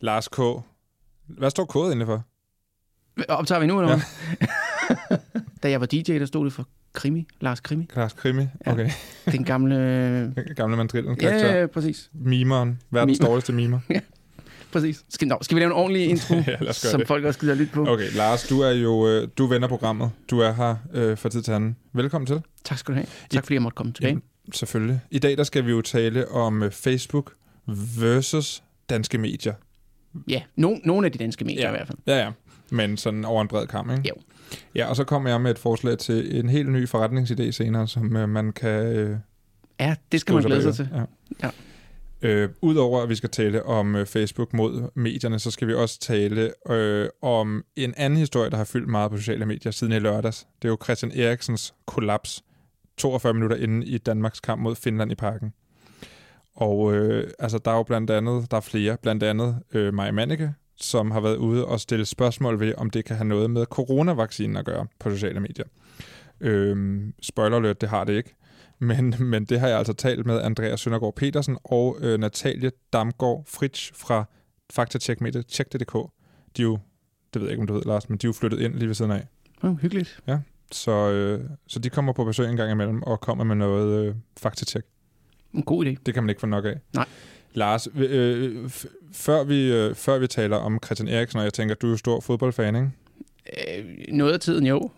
Lars K. Hvad står K'et inde for? Optager vi nu, eller ja. Da jeg var DJ, der stod det for Krimi, Lars Krimi. Lars Krimi, okay. Ja. Den gamle... gamle mandrillen Ja, ja, præcis. Mimeren, verdens Mim- dårligste mimer. ja, præcis. Skal, nå, skal vi lave en ordentlig intro, ja, som det. folk også gider lytte på? Okay, Lars, du er jo øh, du vender programmet. Du er her øh, for tid til anden. Velkommen til. Tak skal du have. Tak fordi jeg måtte komme tilbage. Jamen, selvfølgelig. I dag der skal vi jo tale om øh, Facebook versus danske medier. Ja, no, nogle af de danske medier ja. i hvert fald. Ja, ja. Men sådan over en bred kamp, ikke? Jo. Ja, og så kommer jeg med et forslag til en helt ny forretningsidé senere, som øh, man kan... Øh, ja, det skal man glæde sig til. Ja. ja. Øh, Udover at vi skal tale om øh, Facebook mod medierne, så skal vi også tale øh, om en anden historie, der har fyldt meget på sociale medier siden i lørdags. Det er jo Christian Eriksens kollaps 42 minutter inden i Danmarks kamp mod Finland i parken. Og øh, altså, der er jo blandt andet, der er flere, blandt andet øh, Maja Manneke, som har været ude og stille spørgsmål ved, om det kan have noget med coronavaccinen at gøre på sociale medier. Øhm, spoiler alert, det har det ikke. Men, men det har jeg altså talt med Andreas Søndergaard Petersen og øh, Natalie Damgaard Fritsch fra faktatjekmediet Tjek.dk. De er jo, det ved jeg ikke, om du ved, Lars, men de er jo flyttet ind lige ved siden af. Oh, hyggeligt. Ja, så, øh, så de kommer på besøg en gang imellem og kommer med noget øh, faktatjek. En god idé. Det kan man ikke få nok af. Nej. Lars, øh, før, vi, øh, før vi taler om Christian Eriksen, og jeg tænker, du er jo stor fodboldfan, ikke? Øh, noget af tiden, jo.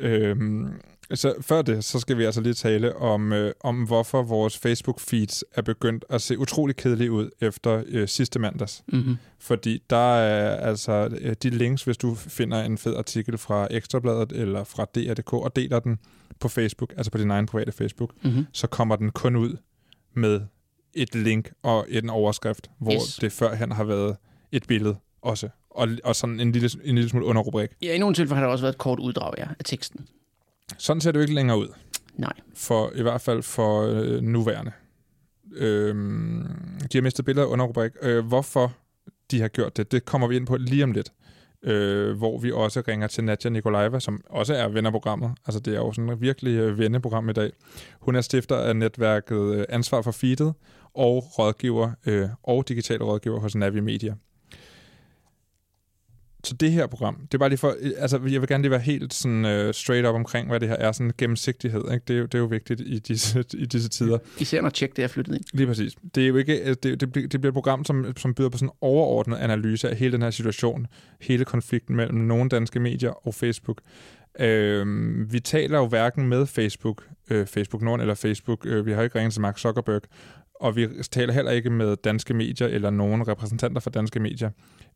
Øhm, så før det, så skal vi altså lige tale om, øh, om hvorfor vores Facebook-feeds er begyndt at se utrolig kedelige ud efter øh, sidste mandags. Mm-hmm. Fordi der er altså øh, de links, hvis du finder en fed artikel fra Ekstrabladet eller fra DR.dk og deler den på Facebook, altså på din egen private Facebook, mm-hmm. så kommer den kun ud med et link og en overskrift, hvor yes. det førhen har været et billede også. Og, og sådan en lille, en lille smule underrubrik. Ja, i nogle tilfælde har der også været et kort uddrag ja, af teksten. Sådan ser det jo ikke længere ud. Nej. For, I hvert fald for øh, nuværende. Øhm, de har mistet billeder under rubrik. Øh, hvorfor de har gjort det, det kommer vi ind på lige om lidt. Øh, hvor vi også ringer til Nadja Nikolajeva, som også er vennerprogrammet. Altså det er jo sådan et virkelig øh, venneprogram i dag. Hun er stifter af netværket øh, Ansvar for Feedet og rådgiver øh, og digital rådgiver hos Navi Media. Så det her program, det er bare lige for, altså jeg vil gerne lige være helt sådan uh, straight up omkring, hvad det her er, sådan gennemsigtighed, ikke? Det, er jo, det er jo vigtigt i disse, i disse tider. Især når tjek det er flyttet ind. Lige præcis. Det er jo ikke, det, det, det bliver et program, som, som byder på sådan en overordnet analyse af hele den her situation, hele konflikten mellem nogle danske medier og Facebook. Øh, vi taler jo hverken med Facebook, øh, Facebook Nord eller Facebook, øh, vi har ikke ringet til Mark Zuckerberg, og vi taler heller ikke med danske medier eller nogen repræsentanter for danske medier.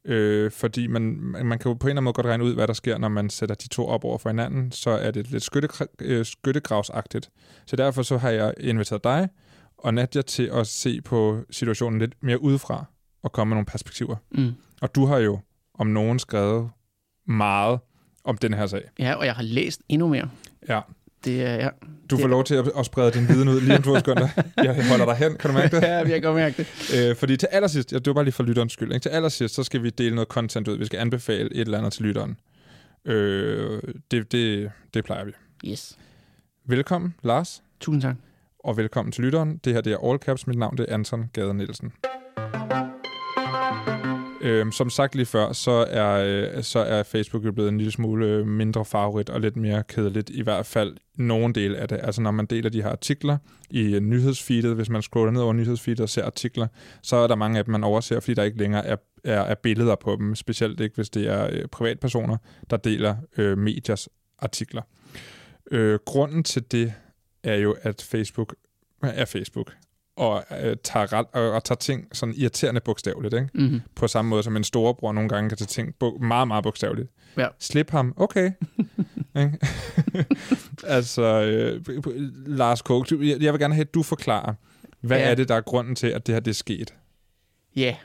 Øh, fordi man, man kan jo på en eller anden måde godt regne ud, hvad der sker, når man sætter de to op over for hinanden, så er det lidt skytte, øh, skyttegravsagtigt. Så derfor så har jeg inviteret dig og Nadja til at se på situationen lidt mere udefra og komme med nogle perspektiver. Mm. Og du har jo om nogen skrevet meget om den her sag. Ja, og jeg har læst endnu mere. Ja. Det er, ja. Du får lov til at, at sprede din viden ud lige om to sekunder. Jeg holder dig hen, kan du mærke det? ja, jeg kan godt mærke det. Øh, fordi til allersidst, ja, det var bare lige for lytterens skyld, ikke? til allersidst, så skal vi dele noget content ud. Vi skal anbefale et eller andet til lytteren. Øh, det, det, det plejer vi. Yes. Velkommen, Lars. Tusind tak. Og velkommen til lytteren. Det her det er All Caps. Mit navn det er Anton Gade Nielsen. Øhm, som sagt lige før, så er, øh, så er Facebook jo blevet en lille smule øh, mindre favorit og lidt mere kedeligt, i hvert fald nogen del af det. Altså når man deler de her artikler i øh, nyhedsfeedet, hvis man scroller ned over nyhedsfeedet og ser artikler, så er der mange af dem, man overser, fordi der ikke længere er, er, er billeder på dem, specielt ikke hvis det er øh, privatpersoner, der deler øh, mediers artikler. Øh, grunden til det er jo, at Facebook er Facebook og øh, tager, ret, og, og tager ting sådan irriterende bogstaveligt, ikke? Mm-hmm. På samme måde som en storebror nogle gange kan tage ting bo- meget, meget bogstaveligt. Ja. Slip ham, okay. altså, øh, Lars Kog, jeg, jeg vil gerne have, at du forklarer, hvad ja. er det, der er grunden til, at det her det er sket? Ja,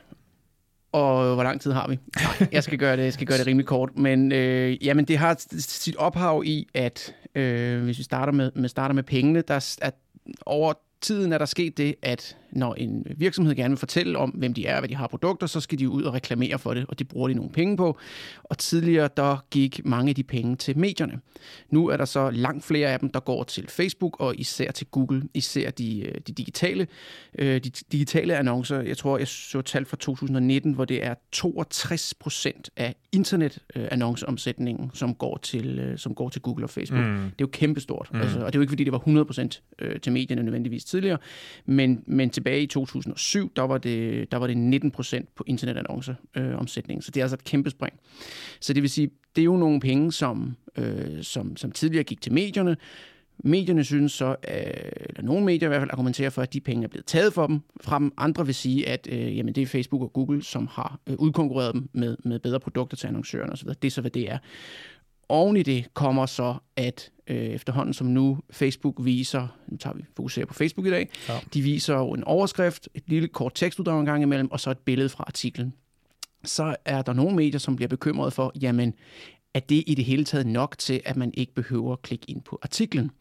og hvor lang tid har vi? Nej, jeg skal gøre det, jeg skal gøre det rimelig kort, men øh, jamen, det har sit ophav i, at øh, hvis vi starter med, med, starter med pengene, der er over tiden er der sket det, at når en virksomhed gerne vil fortælle om, hvem de er og hvad de har produkter, så skal de ud og reklamere for det, og det bruger de nogle penge på. Og tidligere, der gik mange af de penge til medierne. Nu er der så langt flere af dem, der går til Facebook og især til Google, især de, øh, de digitale, øh, de digitale annoncer. Jeg tror, jeg så tal fra 2019, hvor det er 62 procent af internetannonceomsætningen, som går til, øh, som går til Google og Facebook. Mm. Det er jo kæmpestort. Mm. Altså, og det er jo ikke, fordi det var 100 procent til medierne nødvendigvis tidligere, men, men tilbage i 2007, der var det, der var det 19 procent på internetannonceomsætningen. Øh, så det er altså et kæmpe spring. Så det vil sige, det er jo nogle penge, som, øh, som, som tidligere gik til medierne. Medierne synes så, øh, eller nogle medier i hvert fald argumenterer for, at de penge er blevet taget for dem. Fra dem andre vil sige, at øh, jamen, det er Facebook og Google, som har øh, udkonkurreret dem med, med bedre produkter til annoncørerne osv. Det er så, hvad det er. Oven i det kommer så, at øh, efterhånden som nu Facebook viser, nu tager vi fokuserer på Facebook i dag, ja. de viser jo en overskrift, et lille kort tekstuddrag en gang imellem, og så et billede fra artiklen. Så er der nogle medier, som bliver bekymret for, jamen, er det i det hele taget nok til, at man ikke behøver at klikke ind på artiklen?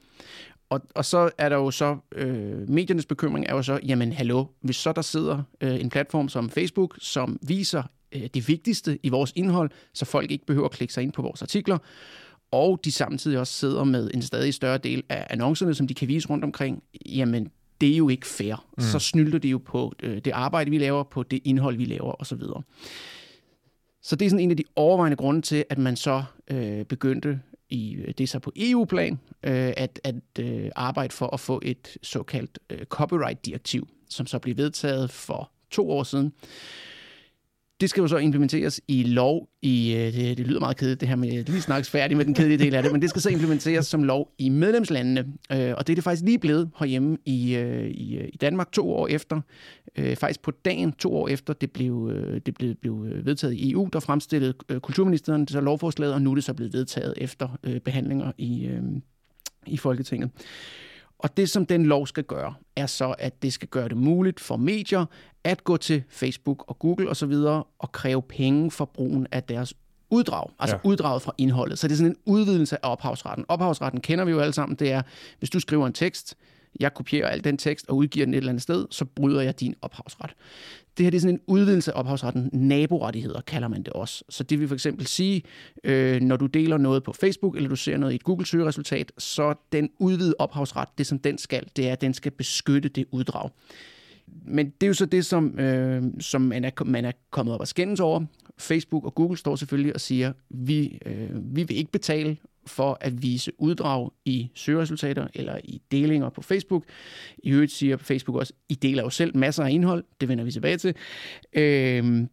Og, og så er der jo så, øh, mediernes bekymring er jo så, jamen hallo, hvis så der sidder øh, en platform som Facebook, som viser det vigtigste i vores indhold, så folk ikke behøver at klikke sig ind på vores artikler, og de samtidig også sidder med en stadig større del af annoncerne, som de kan vise rundt omkring, jamen det er jo ikke fair. Mm. Så snylder det jo på øh, det arbejde, vi laver, på det indhold, vi laver osv. Så det er sådan en af de overvejende grunde til, at man så øh, begyndte i øh, det så på EU-plan øh, at, at øh, arbejde for at få et såkaldt øh, copyright-direktiv, som så blev vedtaget for to år siden. Det skal jo så implementeres i lov i, øh, det, det lyder meget kedeligt det her med, lige snakkes færdig med den kedelige del af det, men det skal så implementeres som lov i medlemslandene, øh, og det er det faktisk lige blevet herhjemme i, øh, i, øh, i Danmark to år efter, øh, faktisk på dagen to år efter det blev, det blev, blev vedtaget i EU, der fremstillede kulturministeren det så lovforslaget, og nu er det så blevet vedtaget efter behandlinger i, i Folketinget. Og det, som den lov skal gøre, er så, at det skal gøre det muligt for medier at gå til Facebook og Google osv. Og, og kræve penge for brugen af deres uddrag, altså ja. uddraget fra indholdet. Så det er sådan en udvidelse af ophavsretten. Ophavsretten kender vi jo alle sammen. Det er, hvis du skriver en tekst, jeg kopierer al den tekst og udgiver den et eller andet sted, så bryder jeg din ophavsret. Det her det er sådan en udvidelse af ophavsretten. Naborettigheder kalder man det også. Så det vil for eksempel sige, øh, når du deler noget på Facebook, eller du ser noget i et Google-søgeresultat, så den udvidede ophavsret, det som den skal, det er, at den skal beskytte det uddrag. Men det er jo så det, som, øh, som man, er, man er kommet op og skændes over. Facebook og Google står selvfølgelig og siger, vi, øh, vi vil ikke betale for at vise uddrag i søgeresultater eller i delinger på Facebook. I øvrigt siger Facebook også, I deler jo selv masser af indhold. Det vender vi tilbage til. Øh,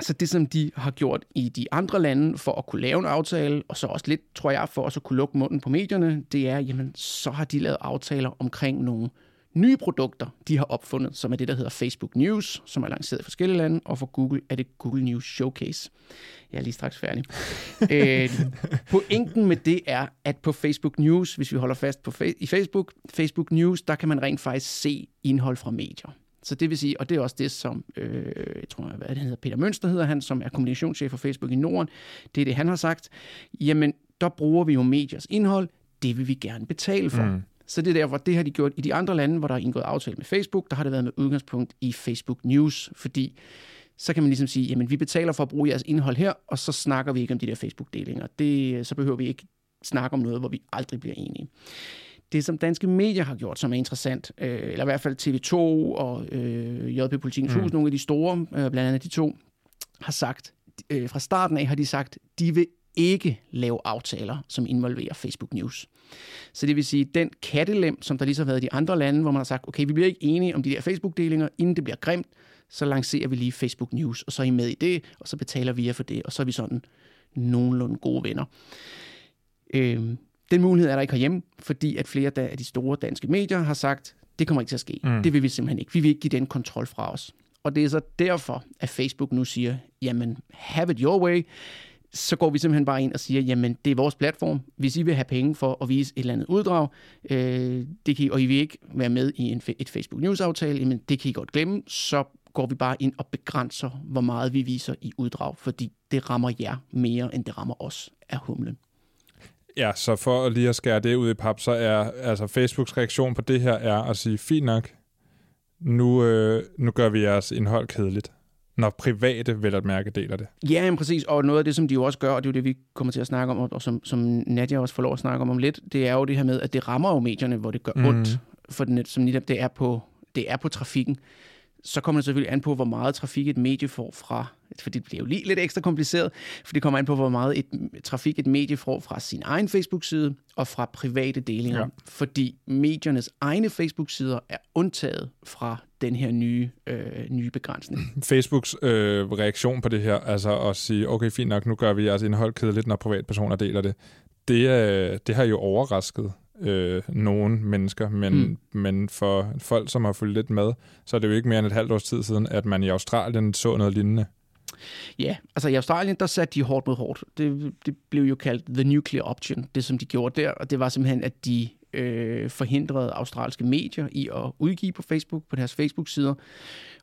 så det, som de har gjort i de andre lande for at kunne lave en aftale, og så også lidt, tror jeg, for også at kunne lukke munden på medierne, det er, jamen, så har de lavet aftaler omkring nogle nye produkter, de har opfundet, som er det, der hedder Facebook News, som er lanceret i forskellige lande, og for Google er det Google News Showcase. Jeg er lige straks færdig. øh, pointen med det er, at på Facebook News, hvis vi holder fast på i Facebook, Facebook News, der kan man rent faktisk se indhold fra medier. Så det vil sige, og det er også det, som, øh, jeg tror, hvad det hedder, Peter Mønster hedder han, som er kommunikationschef for Facebook i Norden. Det er det, han har sagt. Jamen, der bruger vi jo mediers indhold, det vil vi gerne betale for. Mm. Så det er derfor, det har de gjort i de andre lande, hvor der er indgået aftale med Facebook. Der har det været med udgangspunkt i Facebook News, fordi så kan man ligesom sige, jamen vi betaler for at bruge jeres indhold her, og så snakker vi ikke om de der Facebook-delinger. Det, så behøver vi ikke snakke om noget, hvor vi aldrig bliver enige. Det, som danske medier har gjort, som er interessant, øh, eller i hvert fald TV2 og øh, JP Politikken mm. nogle af de store, øh, blandt andet de to, har sagt, øh, fra starten af har de sagt, de vil ikke lave aftaler, som involverer Facebook News. Så det vil sige, den kattelem, som der lige så har været i de andre lande, hvor man har sagt, okay, vi bliver ikke enige om de der Facebook-delinger, inden det bliver grimt, så lancerer vi lige Facebook News, og så er I med i det, og så betaler vi jer for det, og så er vi sådan nogenlunde gode venner. Øhm, den mulighed er der ikke herhjemme, fordi at flere af de store danske medier har sagt, det kommer ikke til at ske. Mm. Det vil vi simpelthen ikke. Vi vil ikke give den kontrol fra os. Og det er så derfor, at Facebook nu siger, jamen, have it your way så går vi simpelthen bare ind og siger, jamen det er vores platform. Hvis I vil have penge for at vise et eller andet uddrag, øh, det kan I, og I vil ikke være med i en, et Facebook News-aftale, jamen det kan I godt glemme, så går vi bare ind og begrænser, hvor meget vi viser i uddrag, fordi det rammer jer mere, end det rammer os af humlen. Ja, så for lige at skære det ud i pap, så er altså Facebooks reaktion på det her er at sige, fint nok, nu, øh, nu gør vi jeres indhold kedeligt når private vel at mærke deler det. Ja, men præcis. Og noget af det, som de jo også gør, og det er jo det, vi kommer til at snakke om, og som, som Nadia også får lov at snakke om om lidt, det er jo det her med, at det rammer jo medierne, hvor det gør mm. ondt. For det, som netop det er på, det er på trafikken så kommer det selvfølgelig an på, hvor meget trafik et medie får fra, for det bliver jo lige lidt ekstra kompliceret, for det kommer an på, hvor meget et, trafik et medie får fra sin egen Facebook-side og fra private delinger. Ja. Fordi mediernes egne Facebook-sider er undtaget fra den her nye, øh, nye begrænsning. Facebooks øh, reaktion på det her, altså at sige, okay, fint nok, nu gør vi jeres indhold kedeligt, når privatpersoner deler det, det, øh, det har jo overrasket øh, nogle mennesker, men, mm. men for folk, som har fulgt lidt med, så er det jo ikke mere end et halvt års tid siden, at man i Australien så noget lignende. Ja, altså i Australien, der satte de hårdt mod hårdt. Det, det blev jo kaldt the nuclear option, det som de gjorde der, og det var simpelthen, at de øh, forhindrede australske medier i at udgive på Facebook, på deres Facebook-sider,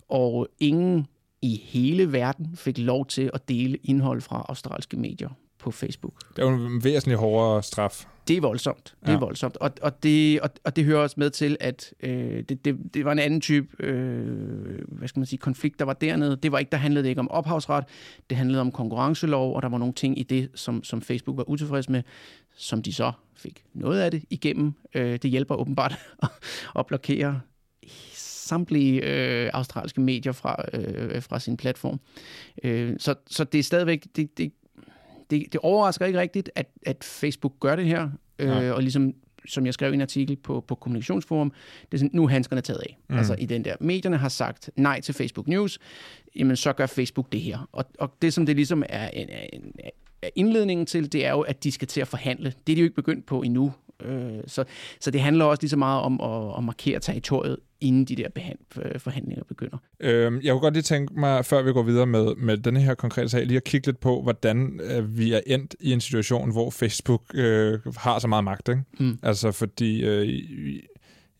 og ingen i hele verden fik lov til at dele indhold fra australske medier på Facebook. Det er jo en væsentlig hårdere straf. Det er voldsomt. Det er ja. voldsomt. Og, og, det, og, og det hører også med til, at øh, det, det, det var en anden type øh, hvad skal man sige, konflikt, der var dernede. Det var ikke, der handlede ikke om ophavsret. Det handlede om konkurrencelov, og der var nogle ting i det, som, som Facebook var utilfreds med, som de så fik noget af det igennem. Øh, det hjælper åbenbart at blokere samtlige øh, australske medier fra, øh, fra sin platform. Øh, så, så det er stadigvæk, det, det, det, det overrasker ikke rigtigt, at, at Facebook gør det her, øh, ja. og ligesom som jeg skrev i en artikel på, på Kommunikationsforum, det er sådan, nu er handskerne taget af. Mm. Altså i den der, medierne har sagt nej til Facebook News, jamen så gør Facebook det her. Og, og det som det ligesom er en, en, en indledningen til, det er jo, at de skal til at forhandle. Det er de jo ikke begyndt på endnu. Øh, så, så det handler også lige så meget om at, at markere territoriet, inden de der øh, forhandlinger begynder. Øhm, jeg kunne godt lige tænke mig, før vi går videre med, med denne her konkrete sag, lige at kigge lidt på, hvordan øh, vi er endt i en situation, hvor Facebook øh, har så meget magt. Ikke? Mm. Altså fordi... Øh,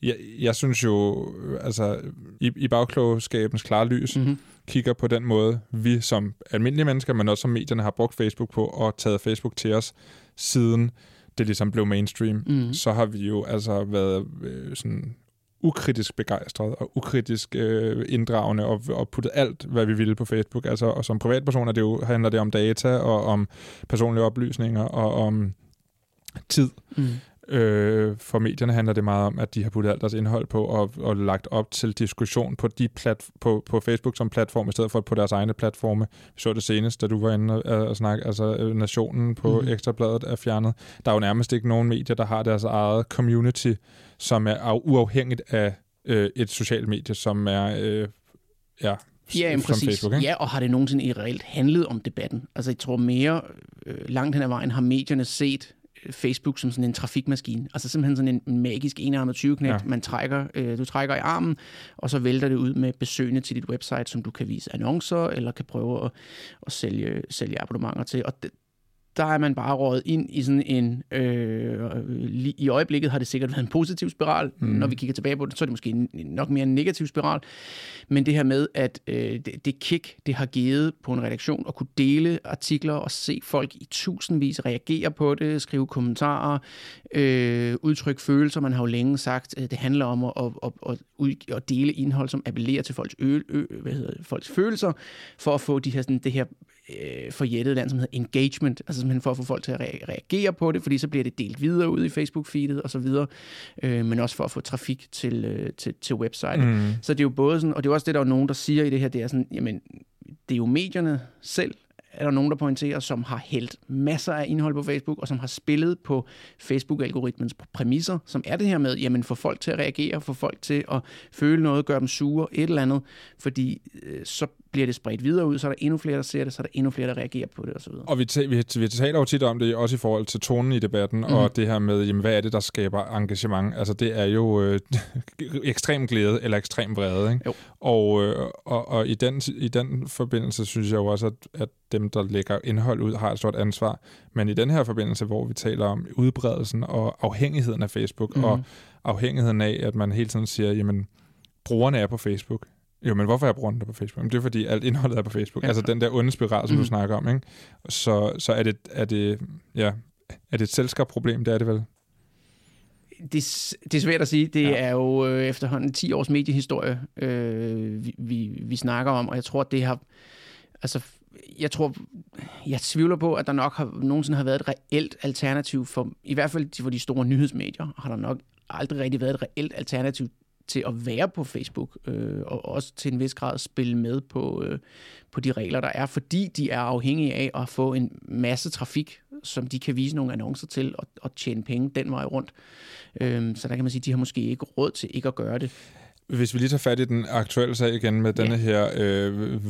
jeg, jeg synes jo, altså i, i bagklogskabens klare lys, mm-hmm. kigger på den måde, vi som almindelige mennesker, men også som medierne har brugt Facebook på og taget Facebook til os siden det ligesom blev mainstream, mm. så har vi jo altså været øh, sådan ukritisk begejstret og ukritisk øh, inddragende og, og puttet alt, hvad vi ville på Facebook. Altså, og som privatpersoner det jo, handler det om data og om personlige oplysninger og om tid. Mm. Øh, for medierne handler det meget om, at de har puttet alt deres indhold på og, og lagt op til diskussion på, de plat, på, på Facebook som platform, i stedet for på deres egne platforme. Vi så det senest, da du var inde og, og snakke, altså øh, Nationen på mm. Ekstrabladet er fjernet. Der er jo nærmest ikke nogen medier, der har deres eget community, som er uafhængigt af øh, et socialt medie, som er øh, ja, Ja, præcis. Facebook, ikke? ja, og har det nogensinde i reelt handlet om debatten? Altså, jeg tror mere øh, langt hen ad vejen har medierne set Facebook som sådan en trafikmaskine. Altså simpelthen sådan en magisk enarmet 20 ja. man trækker, øh, du trækker i armen, og så vælter det ud med besøgende til dit website, som du kan vise annoncer, eller kan prøve at, at sælge, sælge abonnementer til. Og det, der er man bare rådet ind i sådan en... Øh, I øjeblikket har det sikkert været en positiv spiral. Mm. Når vi kigger tilbage på det, så er det måske nok mere en negativ spiral. Men det her med, at øh, det, det kick, det har givet på en redaktion at kunne dele artikler og se folk i tusindvis reagere på det, skrive kommentarer, øh, udtrykke følelser. Man har jo længe sagt, at det handler om at, at, at, at, at dele indhold, som appellerer til folks, ø, ø, hvad hedder folks følelser, for at få de her, sådan, det her øh, forjættet land, som hedder engagement, altså simpelthen for at få folk til at reagere på det, fordi så bliver det delt videre ud i Facebook-feedet og så videre, øh, men også for at få trafik til, øh, til, til website. Mm. Så det er jo både sådan, og det er også det, der er nogen, der siger i det her, det er sådan, jamen, det er jo medierne selv, er der nogen, der pointerer, som har hældt masser af indhold på Facebook, og som har spillet på Facebook-algoritmens præmisser, som er det her med, jamen få folk til at reagere, få folk til at føle noget, gøre dem sure, et eller andet, fordi øh, så bliver det spredt videre ud, så er der endnu flere, der ser det, så er der endnu flere, der reagerer på det osv. Og vi, vi, vi taler jo tit om det, også i forhold til tonen i debatten, mm. og mhm. det her med, jamen, hvad er det, der skaber engagement? Altså det er jo øh, ekstrem glæde eller ekstrem vrede. Ikke? Jo. Og, øh, og, og i, den, i den forbindelse synes jeg jo også, at, at dem, der lægger indhold ud, har et stort ansvar. Men i den her forbindelse, hvor vi taler om udbredelsen og afhængigheden af Facebook, mm. og afhængigheden af, at man hele tiden siger, jamen, brugerne er på Facebook. Jo, men hvorfor jeg bruger den der på Facebook? Jamen, det er fordi, alt indholdet er på Facebook. Ja. Altså den der onde spiral, som mm. du snakker om. Ikke? Så, så er, det, er det, ja, er det et selskabt problem? Det er det vel? det, det er svært at sige. Det ja. er jo øh, efterhånden 10 års mediehistorie, øh, vi, vi, vi snakker om, og jeg tror, det har... Altså, jeg tror, jeg tvivler på, at der nok har, nogensinde har været et reelt alternativ for, i hvert fald for de store nyhedsmedier, har der nok aldrig rigtig været et reelt alternativ til at være på Facebook, øh, og også til en vis grad spille med på, øh, på de regler, der er, fordi de er afhængige af at få en masse trafik, som de kan vise nogle annoncer til og, og tjene penge den vej rundt. Øh, så der kan man sige, at de har måske ikke råd til ikke at gøre det. Hvis vi lige tager fat i den aktuelle sag igen med ja. denne her, øh,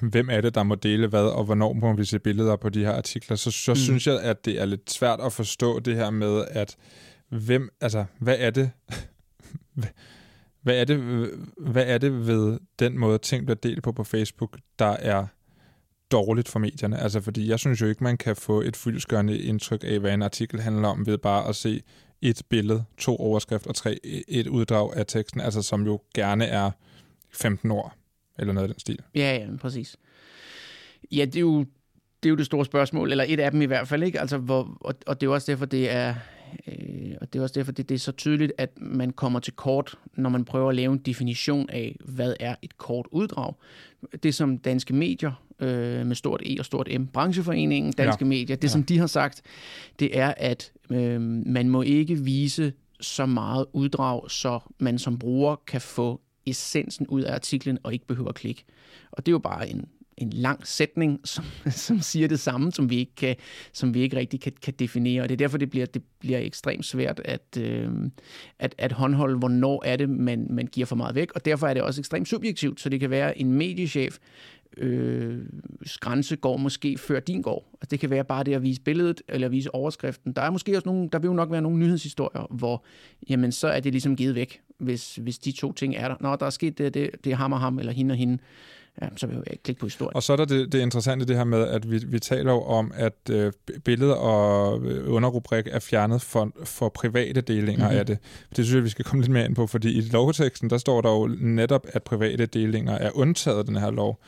hvem er det, der må dele hvad, og hvornår må vi se billeder på de her artikler, så, så mm. synes jeg, at det er lidt svært at forstå det her med, at hvem, altså, hvad er det, hvad er det, hvad er det ved den måde, ting bliver delt på på Facebook, der er dårligt for medierne? Altså, fordi jeg synes jo ikke, man kan få et fyldskørende indtryk af, hvad en artikel handler om, ved bare at se et billede, to overskrifter og tre, e-, et uddrag af teksten, altså som jo gerne er 15 år, eller noget af den stil. Ja, ja, præcis. Ja, det er jo det, er jo det store spørgsmål, eller et af dem i hvert fald, ikke? Altså, hvor, og, og det er også derfor, det er, Øh, og det er også derfor, det, det er så tydeligt, at man kommer til kort, når man prøver at lave en definition af, hvad er et kort uddrag. Det som danske medier, øh, med stort E og stort M, brancheforeningen Danske ja. Medier, det ja. som de har sagt, det er, at øh, man må ikke vise så meget uddrag, så man som bruger kan få essensen ud af artiklen og ikke behøver at klikke. Og det er jo bare en en lang sætning, som, som siger det samme, som vi ikke, kan, som vi ikke rigtig kan, kan definere. Og det er derfor, det bliver, det bliver ekstremt svært at, øh, at, at håndholde, hvornår er det, man, man giver for meget væk. Og derfor er det også ekstremt subjektivt, så det kan være en mediechef, øh, grænse går måske før din går. Altså, det kan være bare det at vise billedet eller vise overskriften. Der er måske også nogle, der vil jo nok være nogle nyhedshistorier, hvor jamen, så er det ligesom givet væk, hvis, hvis de to ting er der. Nå, der er sket det, det, det er ham og ham, eller hende og hende ja, så vil jeg ikke klikke på historien. Og så er der det, det interessante det her med, at vi, vi taler jo om, at øh, billeder og øh, underrubrik er fjernet for, for private delinger mm-hmm. af det. Det synes jeg, vi skal komme lidt mere ind på, fordi i lovteksten, der står der jo netop, at private delinger er undtaget den her lov.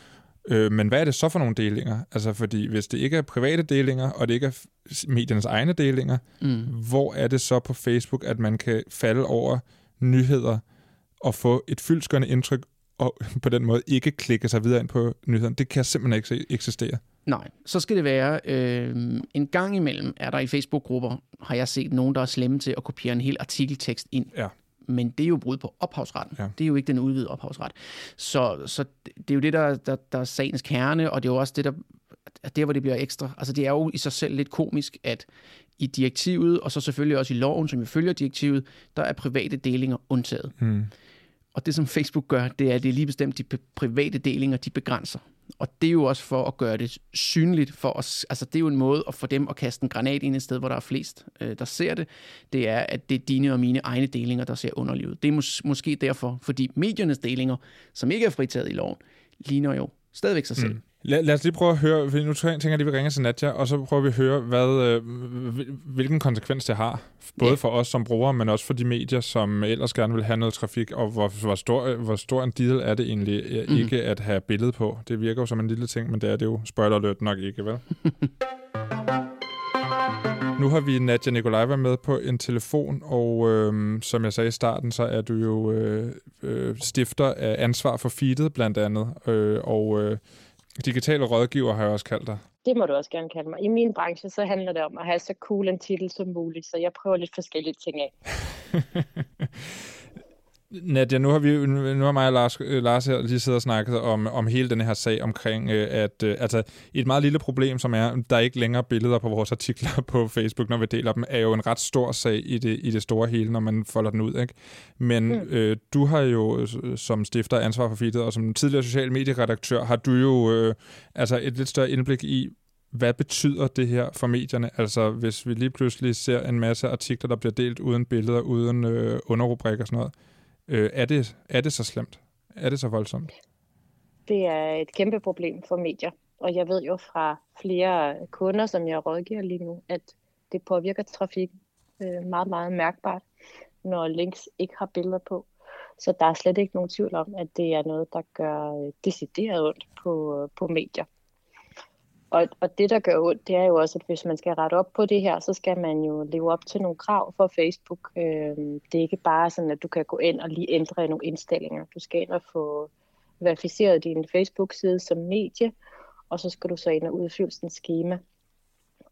Øh, men hvad er det så for nogle delinger? Altså, fordi hvis det ikke er private delinger, og det ikke er mediernes egne delinger, mm. hvor er det så på Facebook, at man kan falde over nyheder og få et fyldskørende indtryk og på den måde ikke klikke sig videre ind på nyhederne. Det kan simpelthen ikke eksistere. Nej, så skal det være, øh, en gang imellem er der i Facebook-grupper, har jeg set nogen, der er slemme til at kopiere en hel artikeltekst ind. Ja. Men det er jo brud på ophavsretten. Ja. Det er jo ikke den udvidede ophavsret. Så, så det er jo det, der, der, der er sagens kerne, og det er jo også det, der, der, hvor det bliver ekstra. Altså det er jo i sig selv lidt komisk, at i direktivet, og så selvfølgelig også i loven, som jo følger direktivet, der er private delinger undtaget. Hmm. Og det, som Facebook gør, det er, at det er lige bestemt de private delinger, de begrænser. Og det er jo også for at gøre det synligt for os. Altså, det er jo en måde at få dem at kaste en granat ind et sted, hvor der er flest, øh, der ser det. Det er, at det er dine og mine egne delinger, der ser underlivet. Det er mås- måske derfor, fordi mediernes delinger, som ikke er fritaget i loven, ligner jo stadigvæk sig selv. Mm. Lad, lad os lige prøve at høre, for nu tænker jeg, at vi ringer til Nadja, og så prøver vi at høre, hvad, øh, hvilken konsekvens det har. Både ja. for os som brugere, men også for de medier, som ellers gerne vil have noget trafik, og hvor, hvor, stor, hvor stor en deal er det egentlig mm. ikke at have billede på. Det virker jo som en lille ting, men det er det jo spoiler alert nok ikke, vel? Nu har vi Nadja Nikolajeva med på en telefon, og øh, som jeg sagde i starten, så er du jo øh, øh, stifter af ansvar for feedet blandt andet, øh, og øh, Digitale rådgiver har jeg også kaldt dig. Det må du også gerne kalde mig. I min branche, så handler det om at have så cool en titel som muligt, så jeg prøver lidt forskellige ting af. Nadia, nu har vi nu har mig og Lars, øh, Lars her lige siddet og snakket om, om hele den her sag omkring, øh, at øh, altså, et meget lille problem, som er, der er ikke længere billeder på vores artikler på Facebook, når vi deler dem, er jo en ret stor sag i det, i det store hele, når man folder den ud. Ikke? Men mm. øh, du har jo som stifter ansvar for feedet, og som tidligere social medieredaktør, har du jo øh, altså et lidt større indblik i, hvad betyder det her for medierne? Altså, hvis vi lige pludselig ser en masse artikler, der bliver delt uden billeder, uden øh, underrubrikker og sådan noget, Øh, er, det, er det så slemt? Er det så voldsomt? Det er et kæmpe problem for medier. Og jeg ved jo fra flere kunder, som jeg rådgiver lige nu, at det påvirker trafikken øh, meget, meget mærkbart, når links ikke har billeder på. Så der er slet ikke nogen tvivl om, at det er noget, der gør øh, decideret ondt på, øh, på medier. Og, og det, der gør ondt, det er jo også, at hvis man skal rette op på det her, så skal man jo leve op til nogle krav for Facebook. Øh, det er ikke bare sådan, at du kan gå ind og lige ændre nogle indstillinger. Du skal ind og få verificeret din Facebook-side som medie, og så skal du så ind og udfylde sådan et schema.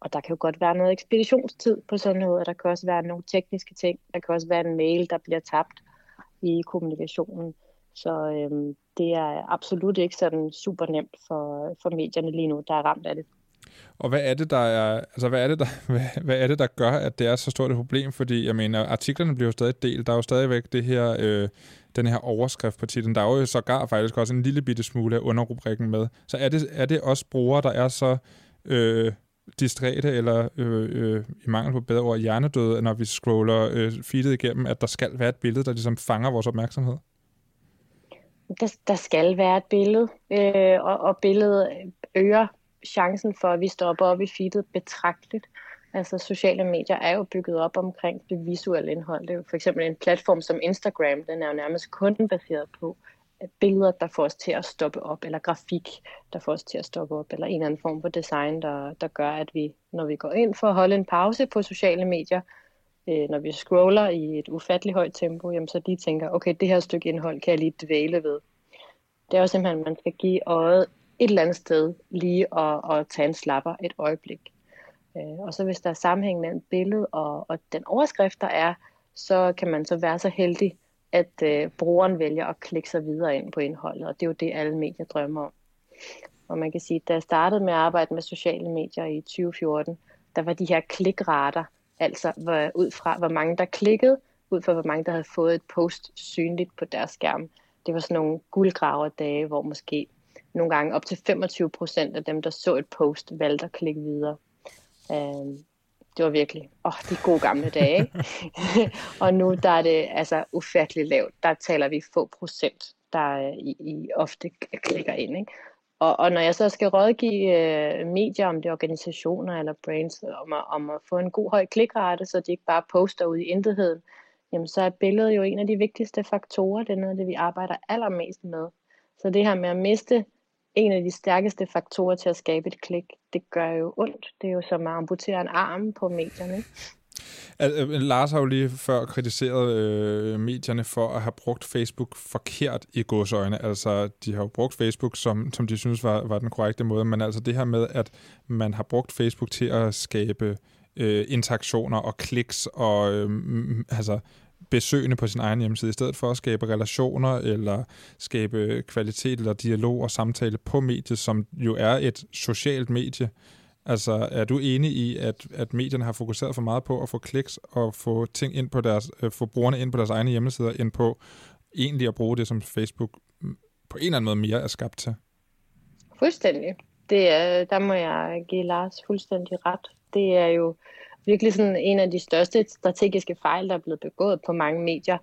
Og der kan jo godt være noget ekspeditionstid på sådan noget, og der kan også være nogle tekniske ting. Der kan også være en mail, der bliver tabt i kommunikationen. Så øhm, det er absolut ikke sådan super nemt for, for medierne lige nu, der er ramt af det. Og hvad er det, der er, altså hvad er det, der, hvad, hvad er det, der gør, at det er så stort et problem? Fordi jeg mener, artiklerne bliver jo stadig delt. Der er jo stadigvæk det her, øh, den her overskrift på titlen. Der er jo sågar faktisk også en lille bitte smule af underrubrikken med. Så er det, er det også brugere, der er så øh, distræte eller øh, øh, i mangel på bedre ord hjernedøde, når vi scroller øh, feedet igennem, at der skal være et billede, der ligesom fanger vores opmærksomhed? Der, der skal være et billede, øh, og, og billedet øger chancen for, at vi stopper op i feedet betragteligt. Altså sociale medier er jo bygget op omkring det visuelle indhold. Det er jo for eksempel en platform som Instagram, den er jo nærmest kun baseret på billeder, der får os til at stoppe op, eller grafik, der får os til at stoppe op, eller en eller anden form for design, der, der gør, at vi, når vi går ind for at holde en pause på sociale medier, øh, når vi scroller i et ufatteligt højt tempo, jamen så de tænker, okay, det her stykke indhold kan jeg lige dvæle ved. Det er jo simpelthen, at man skal give øjet et eller andet sted lige at, at tage en slapper et øjeblik. Øh, og så hvis der er sammenhæng mellem billedet og, og den overskrift, der er, så kan man så være så heldig, at øh, brugeren vælger at klikke sig videre ind på indholdet, og det er jo det, alle medier drømmer om. Og man kan sige, at da jeg startede med at arbejde med sociale medier i 2014, der var de her klikrater, altså hvor, ud fra hvor mange der klikkede, ud fra hvor mange der havde fået et post synligt på deres skærm. Det var sådan nogle guldgraverdage, hvor måske nogle gange op til 25 procent af dem, der så et post, valgte at klikke videre. Um, det var virkelig, åh, oh, de gode gamle dage. og nu der er det altså ufatteligt lavt. Der taler vi få procent, der i, i ofte klikker ind. Ikke? Og, og når jeg så skal rådgive øh, medier, om det er organisationer eller brands, om at, om at få en god høj klikrate, så de ikke bare poster ud i intetheden, jamen så er billedet jo en af de vigtigste faktorer. Det er noget af det, vi arbejder allermest med. Så det her med at miste en af de stærkeste faktorer til at skabe et klik. Det gør jo ondt. Det er jo som at amputere en arm på medierne. Al- øh, Lars har jo lige før kritiseret øh, medierne for at have brugt Facebook forkert i godsøjne. Altså, de har jo brugt Facebook, som, som de synes var, var den korrekte måde, men altså det her med, at man har brugt Facebook til at skabe øh, interaktioner og kliks og øh, altså besøgende på sin egen hjemmeside, i stedet for at skabe relationer eller skabe kvalitet eller dialog og samtale på mediet, som jo er et socialt medie. Altså, er du enig i, at, at medierne har fokuseret for meget på at få kliks og få ting ind på deres, øh, få brugerne ind på deres egne hjemmesider, end på egentlig at bruge det, som Facebook mm, på en eller anden måde mere er skabt til? Fuldstændig. Det er, der må jeg give Lars fuldstændig ret. Det er jo virkelig sådan en af de største strategiske fejl, der er blevet begået på mange medier.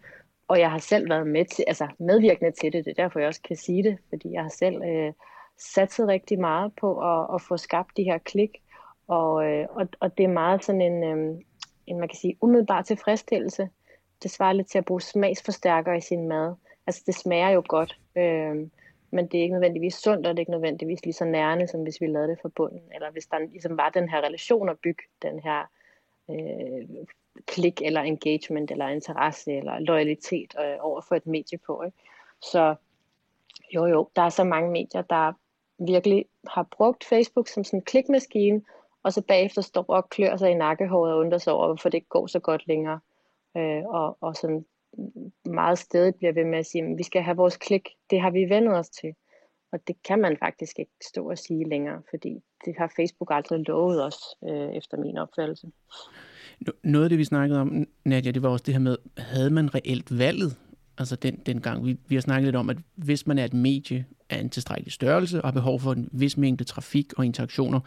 Og jeg har selv været med til, altså medvirkende til det. Det er derfor, jeg også kan sige det, fordi jeg har selv øh, satset rigtig meget på at, at få skabt de her klik. Og, øh, og, og det er meget sådan en, øh, en, man kan sige, umiddelbar tilfredsstillelse. Det svarer lidt til at bruge smagsforstærker i sin mad. Altså det smager jo godt, øh, men det er ikke nødvendigvis sundt, og det er ikke nødvendigvis lige så nærende, som hvis vi lavede det fra bunden. Eller hvis der ligesom var den her relation at bygge den her øh, klik eller engagement eller interesse eller loyalitet øh, over for et medie på. Ikke? Så jo jo, der er så mange medier, der virkelig har brugt Facebook som sådan en klikmaskine, og så bagefter står og klør sig i nakkehåret og undrer sig over, hvorfor det ikke går så godt længere. Øh, og, og sådan meget stedigt bliver ved med at sige, at vi skal have vores klik, det har vi vendet os til. Og det kan man faktisk ikke stå og sige længere, fordi det har Facebook aldrig lovet os, øh, efter min opfattelse. Noget af det, vi snakkede om, Nadia, det var også det her med, havde man reelt valget? Altså den, den gang, vi, vi har snakket lidt om, at hvis man er et medie af en tilstrækkelig størrelse og har behov for en vis mængde trafik og interaktioner,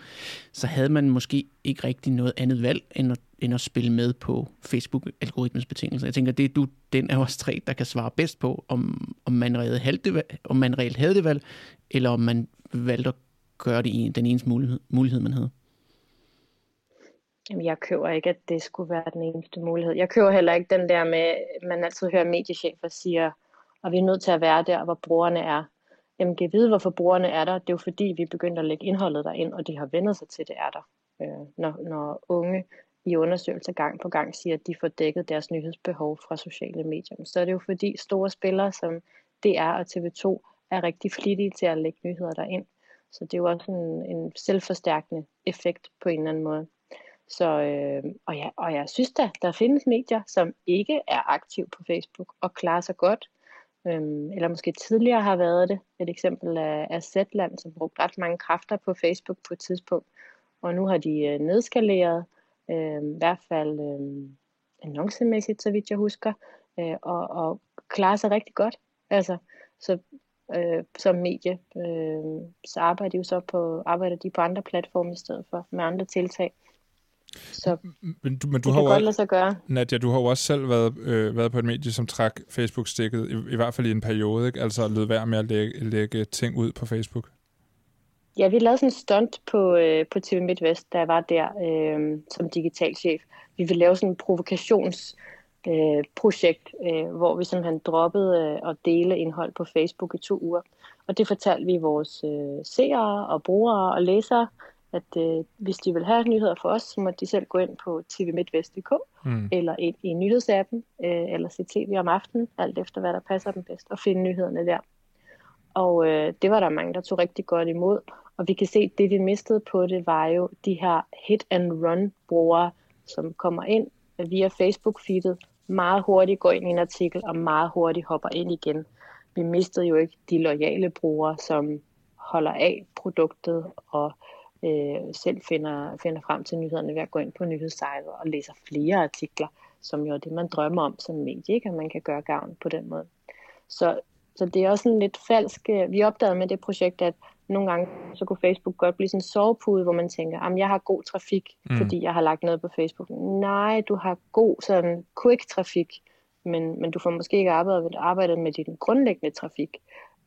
så havde man måske ikke rigtig noget andet valg, end at, end at spille med på Facebook-algoritmens betingelser. Jeg tænker, det er du den af os tre, der kan svare bedst på, om, om, man, reelt havde det, om man reelt havde det valg, eller om man valgte at gøre det i den eneste mulighed, mulighed man havde. Jamen, jeg køber ikke, at det skulle være den eneste mulighed. Jeg køber heller ikke den der med, man altid hører mediechefer siger, og vi er nødt til at være der, hvor brugerne er. jamen kan vide, hvorfor brugerne er der. Det er jo fordi, vi begyndte at lægge indholdet derind, og de har vendt sig til, at det er der. Øh, når, når unge i undersøgelser gang på gang siger, at de får dækket deres nyhedsbehov fra sociale medier, så er det jo fordi store spillere som DR og TV2 er rigtig flittige til at lægge nyheder derind. Så det er jo også en, en selvforstærkende effekt på en eller anden måde. Så, øh, og, ja, og jeg synes da, der findes medier, som ikke er aktive på Facebook og klarer sig godt, øhm, eller måske tidligere har været det. Et eksempel er, er Zetland, som brugte ret mange kræfter på Facebook på et tidspunkt, og nu har de øh, nedskaleret, øh, i hvert fald øh, annoncemæssigt, så vidt jeg husker, øh, og, og klarer sig rigtig godt. Altså, så øh, som medie, øh, så arbejder de jo så på, arbejder de på andre platforme i stedet for, med andre tiltag. Så men du, men du det har kan jo, godt lade sig gøre. Nadia, du har jo også selv været, øh, været på et medie, som trak Facebook-stikket, i, i hvert fald i en periode, ikke? altså lød være med at lægge, lægge ting ud på Facebook. Ja, vi lavede sådan en stunt på, øh, på TV MidtVest, da jeg var der øh, som digitalchef. Vi ville lave sådan en provokationsprojekt, øh, projekt, øh, hvor vi simpelthen droppede øh, at dele indhold på Facebook i to uger. Og det fortalte vi vores øh, seere og brugere og læsere, at øh, hvis de vil have nyheder for os, så må de selv gå ind på tvmidtvest.dk mm. eller ind i nyhedsappen, øh, eller se tv om aftenen, alt efter hvad der passer dem bedst, og finde nyhederne der. Og øh, det var der mange, der tog rigtig godt imod. Og vi kan se, at det vi mistede på det, var jo de her hit-and-run-brugere, som kommer ind via Facebook-feedet, meget hurtigt går ind i en artikel, og meget hurtigt hopper ind igen. Vi mistede jo ikke de loyale brugere, som holder af produktet og øh, selv finder, finder frem til nyhederne ved at gå ind på nyhedssejlet og læser flere artikler, som jo er det, man drømmer om som medie, ikke? at man kan gøre gavn på den måde. Så, så det er også en lidt falsk... Øh, vi opdagede med det projekt, at nogle gange så kunne Facebook godt blive sådan en sovepude, hvor man tænker, at jeg har god trafik, mm. fordi jeg har lagt noget på Facebook. Nej, du har god sådan quick trafik, men, men du får måske ikke arbejdet, arbejdet med din grundlæggende trafik,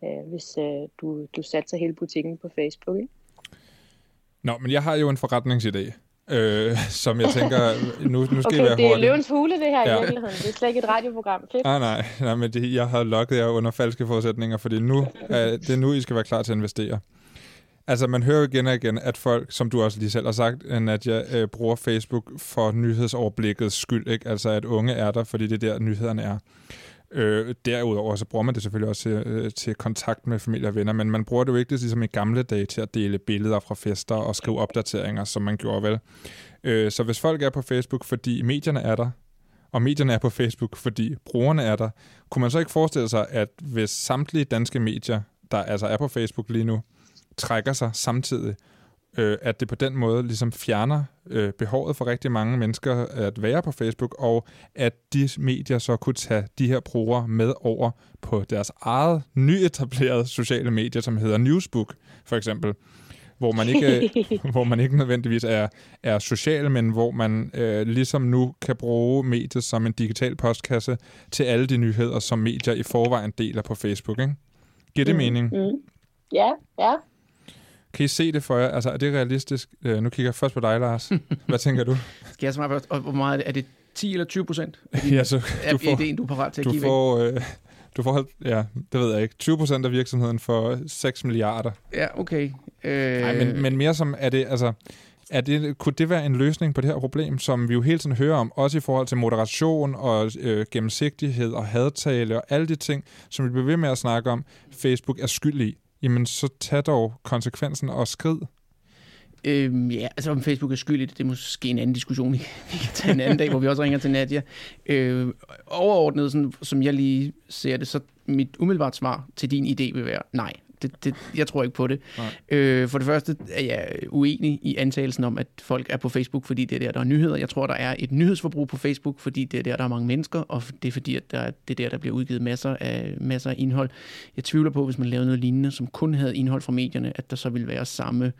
øh, hvis øh, du, du satser hele butikken på Facebook. Ikke? Nå, men jeg har jo en forretningsidé, øh, som jeg tænker, nu, nu skal okay, jeg være det er hurtig. løvens hule, det her Ja. i virkeligheden. Det er slet ikke et radioprogram. Fedt. Nej, nej, nej men det, jeg har lukket jer under falske forudsætninger, fordi nu er, det er nu, I skal være klar til at investere. Altså, man hører jo igen og igen, at folk, som du også lige selv har sagt, at jeg øh, bruger Facebook for nyhedsoverblikket skyld, ikke? Altså, at unge er der, fordi det er der, nyhederne er. Øh, derudover så bruger man det selvfølgelig også til, øh, til kontakt med familie og venner, men man bruger det jo ikke ligesom i gamle dage til at dele billeder fra fester og skrive opdateringer, som man gjorde vel. Øh, så hvis folk er på Facebook, fordi medierne er der, og medierne er på Facebook, fordi brugerne er der, kunne man så ikke forestille sig, at hvis samtlige danske medier, der altså er på Facebook lige nu, trækker sig samtidig, øh, at det på den måde ligesom fjerner øh, behovet for rigtig mange mennesker at være på Facebook, og at de medier så kunne tage de her brugere med over på deres eget nyetablerede sociale medier, som hedder Newsbook, for eksempel hvor man ikke, hvor man ikke nødvendigvis er, er social, men hvor man øh, ligesom nu kan bruge mediet som en digital postkasse til alle de nyheder, som medier i forvejen deler på Facebook. Ikke? Giver det mening? Mm. Ja, ja. Kan I se det for jer? Altså, er det realistisk? Øh, nu kigger jeg først på dig, Lars. Hvad tænker du? Skal jeg svare først? Og hvor meget er det? Er det 10 eller 20 procent? ja, så Er du får, ideen, du er parat til at du give får, øh, du får, ja, det ved jeg ikke, 20 procent af virksomheden for 6 milliarder. Ja, okay. Øh, Nej, men, men mere som, er det, altså, er det, kunne det være en løsning på det her problem, som vi jo hele tiden hører om, også i forhold til moderation og øh, gennemsigtighed og hadtale og alle de ting, som vi bliver ved med at snakke om, Facebook er skyld i? Jamen, så tag dog konsekvensen og skrid. Øhm, ja, altså om Facebook er skyld i det, det er måske en anden diskussion, vi, vi kan tage en anden dag, hvor vi også ringer til Nadia. Øh, overordnet, sådan, som jeg lige ser det, så mit umiddelbart svar til din idé vil være nej. Det, det, jeg tror ikke på det. Øh, for det første er jeg uenig i antagelsen om, at folk er på Facebook, fordi det er der, der er nyheder. Jeg tror, der er et nyhedsforbrug på Facebook, fordi det er der, der er mange mennesker, og det er fordi, at der, er- det er der, der bliver udgivet masser af, masser af indhold. Jeg tvivler på, hvis man lavede noget lignende, som kun havde indhold fra medierne, at der så ville være samme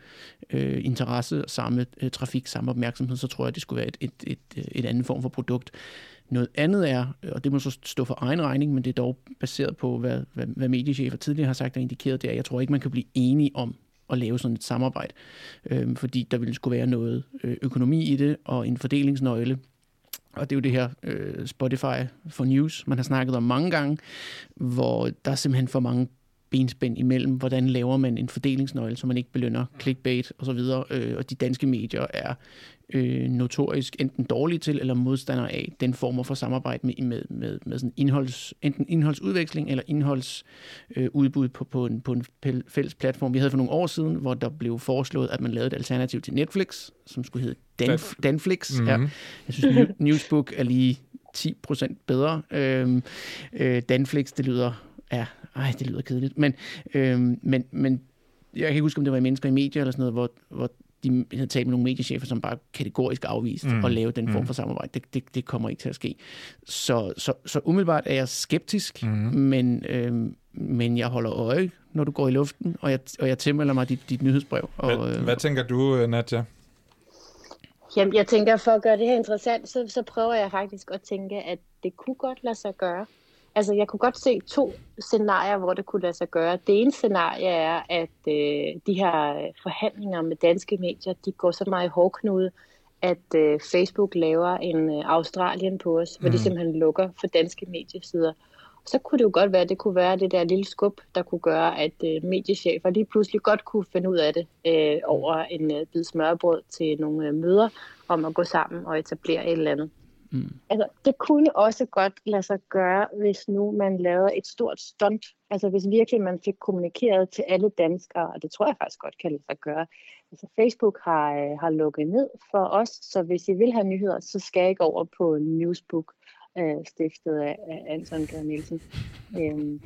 øh, interesse, samme øh, trafik, samme opmærksomhed, så tror jeg, det skulle være et, et, et, et, et andet form for produkt. Noget andet er, øh, og det må så stå for egen regning, men det er dog baseret på, hvad, hvad, hvad mediechefer tidligere har sagt og indikeret, det er, at jeg tror ikke, man kan blive enige om at lave sådan et samarbejde, øh, fordi der ville skulle være noget øh, økonomi i det og en fordelingsnøgle. Og det er jo det her øh, Spotify for News, man har snakket om mange gange, hvor der er simpelthen for mange benspænd imellem, hvordan laver man en fordelingsnøgle, så man ikke belønner clickbait og så videre. Øh, og de danske medier er øh, notorisk enten dårlige til eller modstandere af den form for samarbejde med, med, med, med sådan indholds, enten indholdsudveksling eller indholdsudbud øh, på, på, en, på en fælles platform. Vi havde for nogle år siden, hvor der blev foreslået, at man lavede et alternativ til Netflix, som skulle hedde Danf- Danflix. Mm-hmm. Ja. Jeg synes, Newsbook er lige 10% bedre. Øh, øh, Danflix, det lyder... Ja, ej, det lyder kedeligt. Men, øh, men, men jeg kan ikke huske, om det var i mennesker i medier eller sådan noget, hvor, hvor de havde talt med nogle mediechefer, som bare kategorisk afviste mm. at lave den form mm. for samarbejde. Det, det, det kommer ikke til at ske. Så, så, så umiddelbart er jeg skeptisk, mm. men, øh, men jeg holder øje, når du går i luften, og jeg, og jeg tilmelder mig dit, dit nyhedsbrev. Og, hvad, øh, hvad tænker du, Nadja? Jamen, jeg tænker, for at gøre det her interessant, så, så prøver jeg faktisk at tænke, at det kunne godt lade sig gøre. Altså, jeg kunne godt se to scenarier, hvor det kunne lade sig gøre. Det ene scenarie er, at øh, de her forhandlinger med danske medier, de går så meget i hårdknude, at øh, Facebook laver en øh, Australien på os, mm. hvor de mm. simpelthen lukker for danske mediesider. Så kunne det jo godt være, at det kunne være det der lille skub, der kunne gøre, at øh, mediechefer lige pludselig godt kunne finde ud af det øh, over en øh, bid smørbrød til nogle øh, møder om at gå sammen og etablere et eller andet. Mm. Altså, det kunne også godt lade sig gøre, hvis nu man lavede et stort stunt. Altså hvis virkelig man fik kommunikeret til alle danskere, og det tror jeg faktisk godt kan lade sig gøre. Altså Facebook har, øh, har lukket ned for os, så hvis I vil have nyheder, så skal I gå over på Newsbook, øh, stiftet af, af Anton Gade Nielsen. Øhm,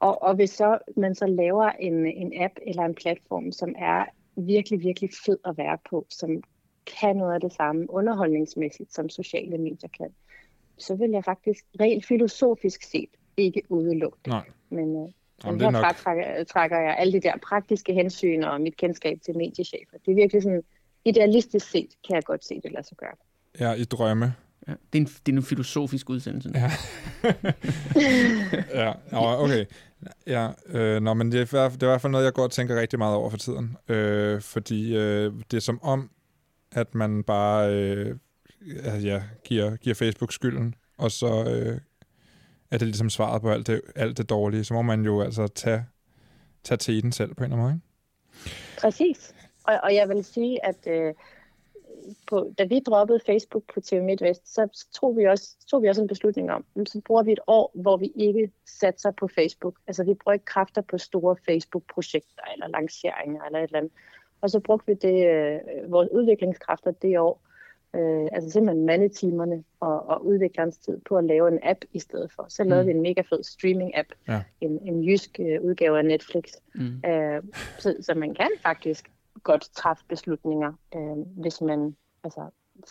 og, og hvis så, man så laver en, en app eller en platform, som er virkelig, virkelig fed at være på, som kan noget af det samme underholdningsmæssigt, som sociale medier kan, så vil jeg faktisk rent filosofisk set ikke udelukke det. Nej. Men, øh, Jamen, men her trækker, trækker jeg alle de der praktiske hensyn og mit kendskab til mediechefer. Det er virkelig sådan, idealistisk set kan jeg godt se det lade sig gøre. Ja, i drømme. Ja, det, er en, det er en filosofisk udsendelse. Ja, ja okay. Ja, øh, nå, men det er, det er i hvert fald noget, jeg går og tænker rigtig meget over for tiden. Øh, fordi øh, det er som om, at man bare øh, ja, giver, giver Facebook skylden, og så øh, er det ligesom svaret på alt det, alt det dårlige. Så må man jo altså tage, tage til den selv på en eller anden måde. Ikke? Præcis. Og, og jeg vil sige, at øh, på, da vi droppede Facebook på TV MidtVest, så tog vi, også, tog vi også en beslutning om, så bruger vi et år, hvor vi ikke satser på Facebook. Altså vi bruger ikke kræfter på store Facebook-projekter eller lanceringer eller et eller andet. Og så brugte vi det, øh, vores udviklingskræfter det år, øh, altså simpelthen mandetimerne og, og udviklerens tid på at lave en app i stedet for. Så lavede mm. vi en mega fed streaming-app, ja. en, en jysk øh, udgave af Netflix. Mm. Øh, så, så man kan faktisk godt træffe beslutninger, øh, hvis man altså,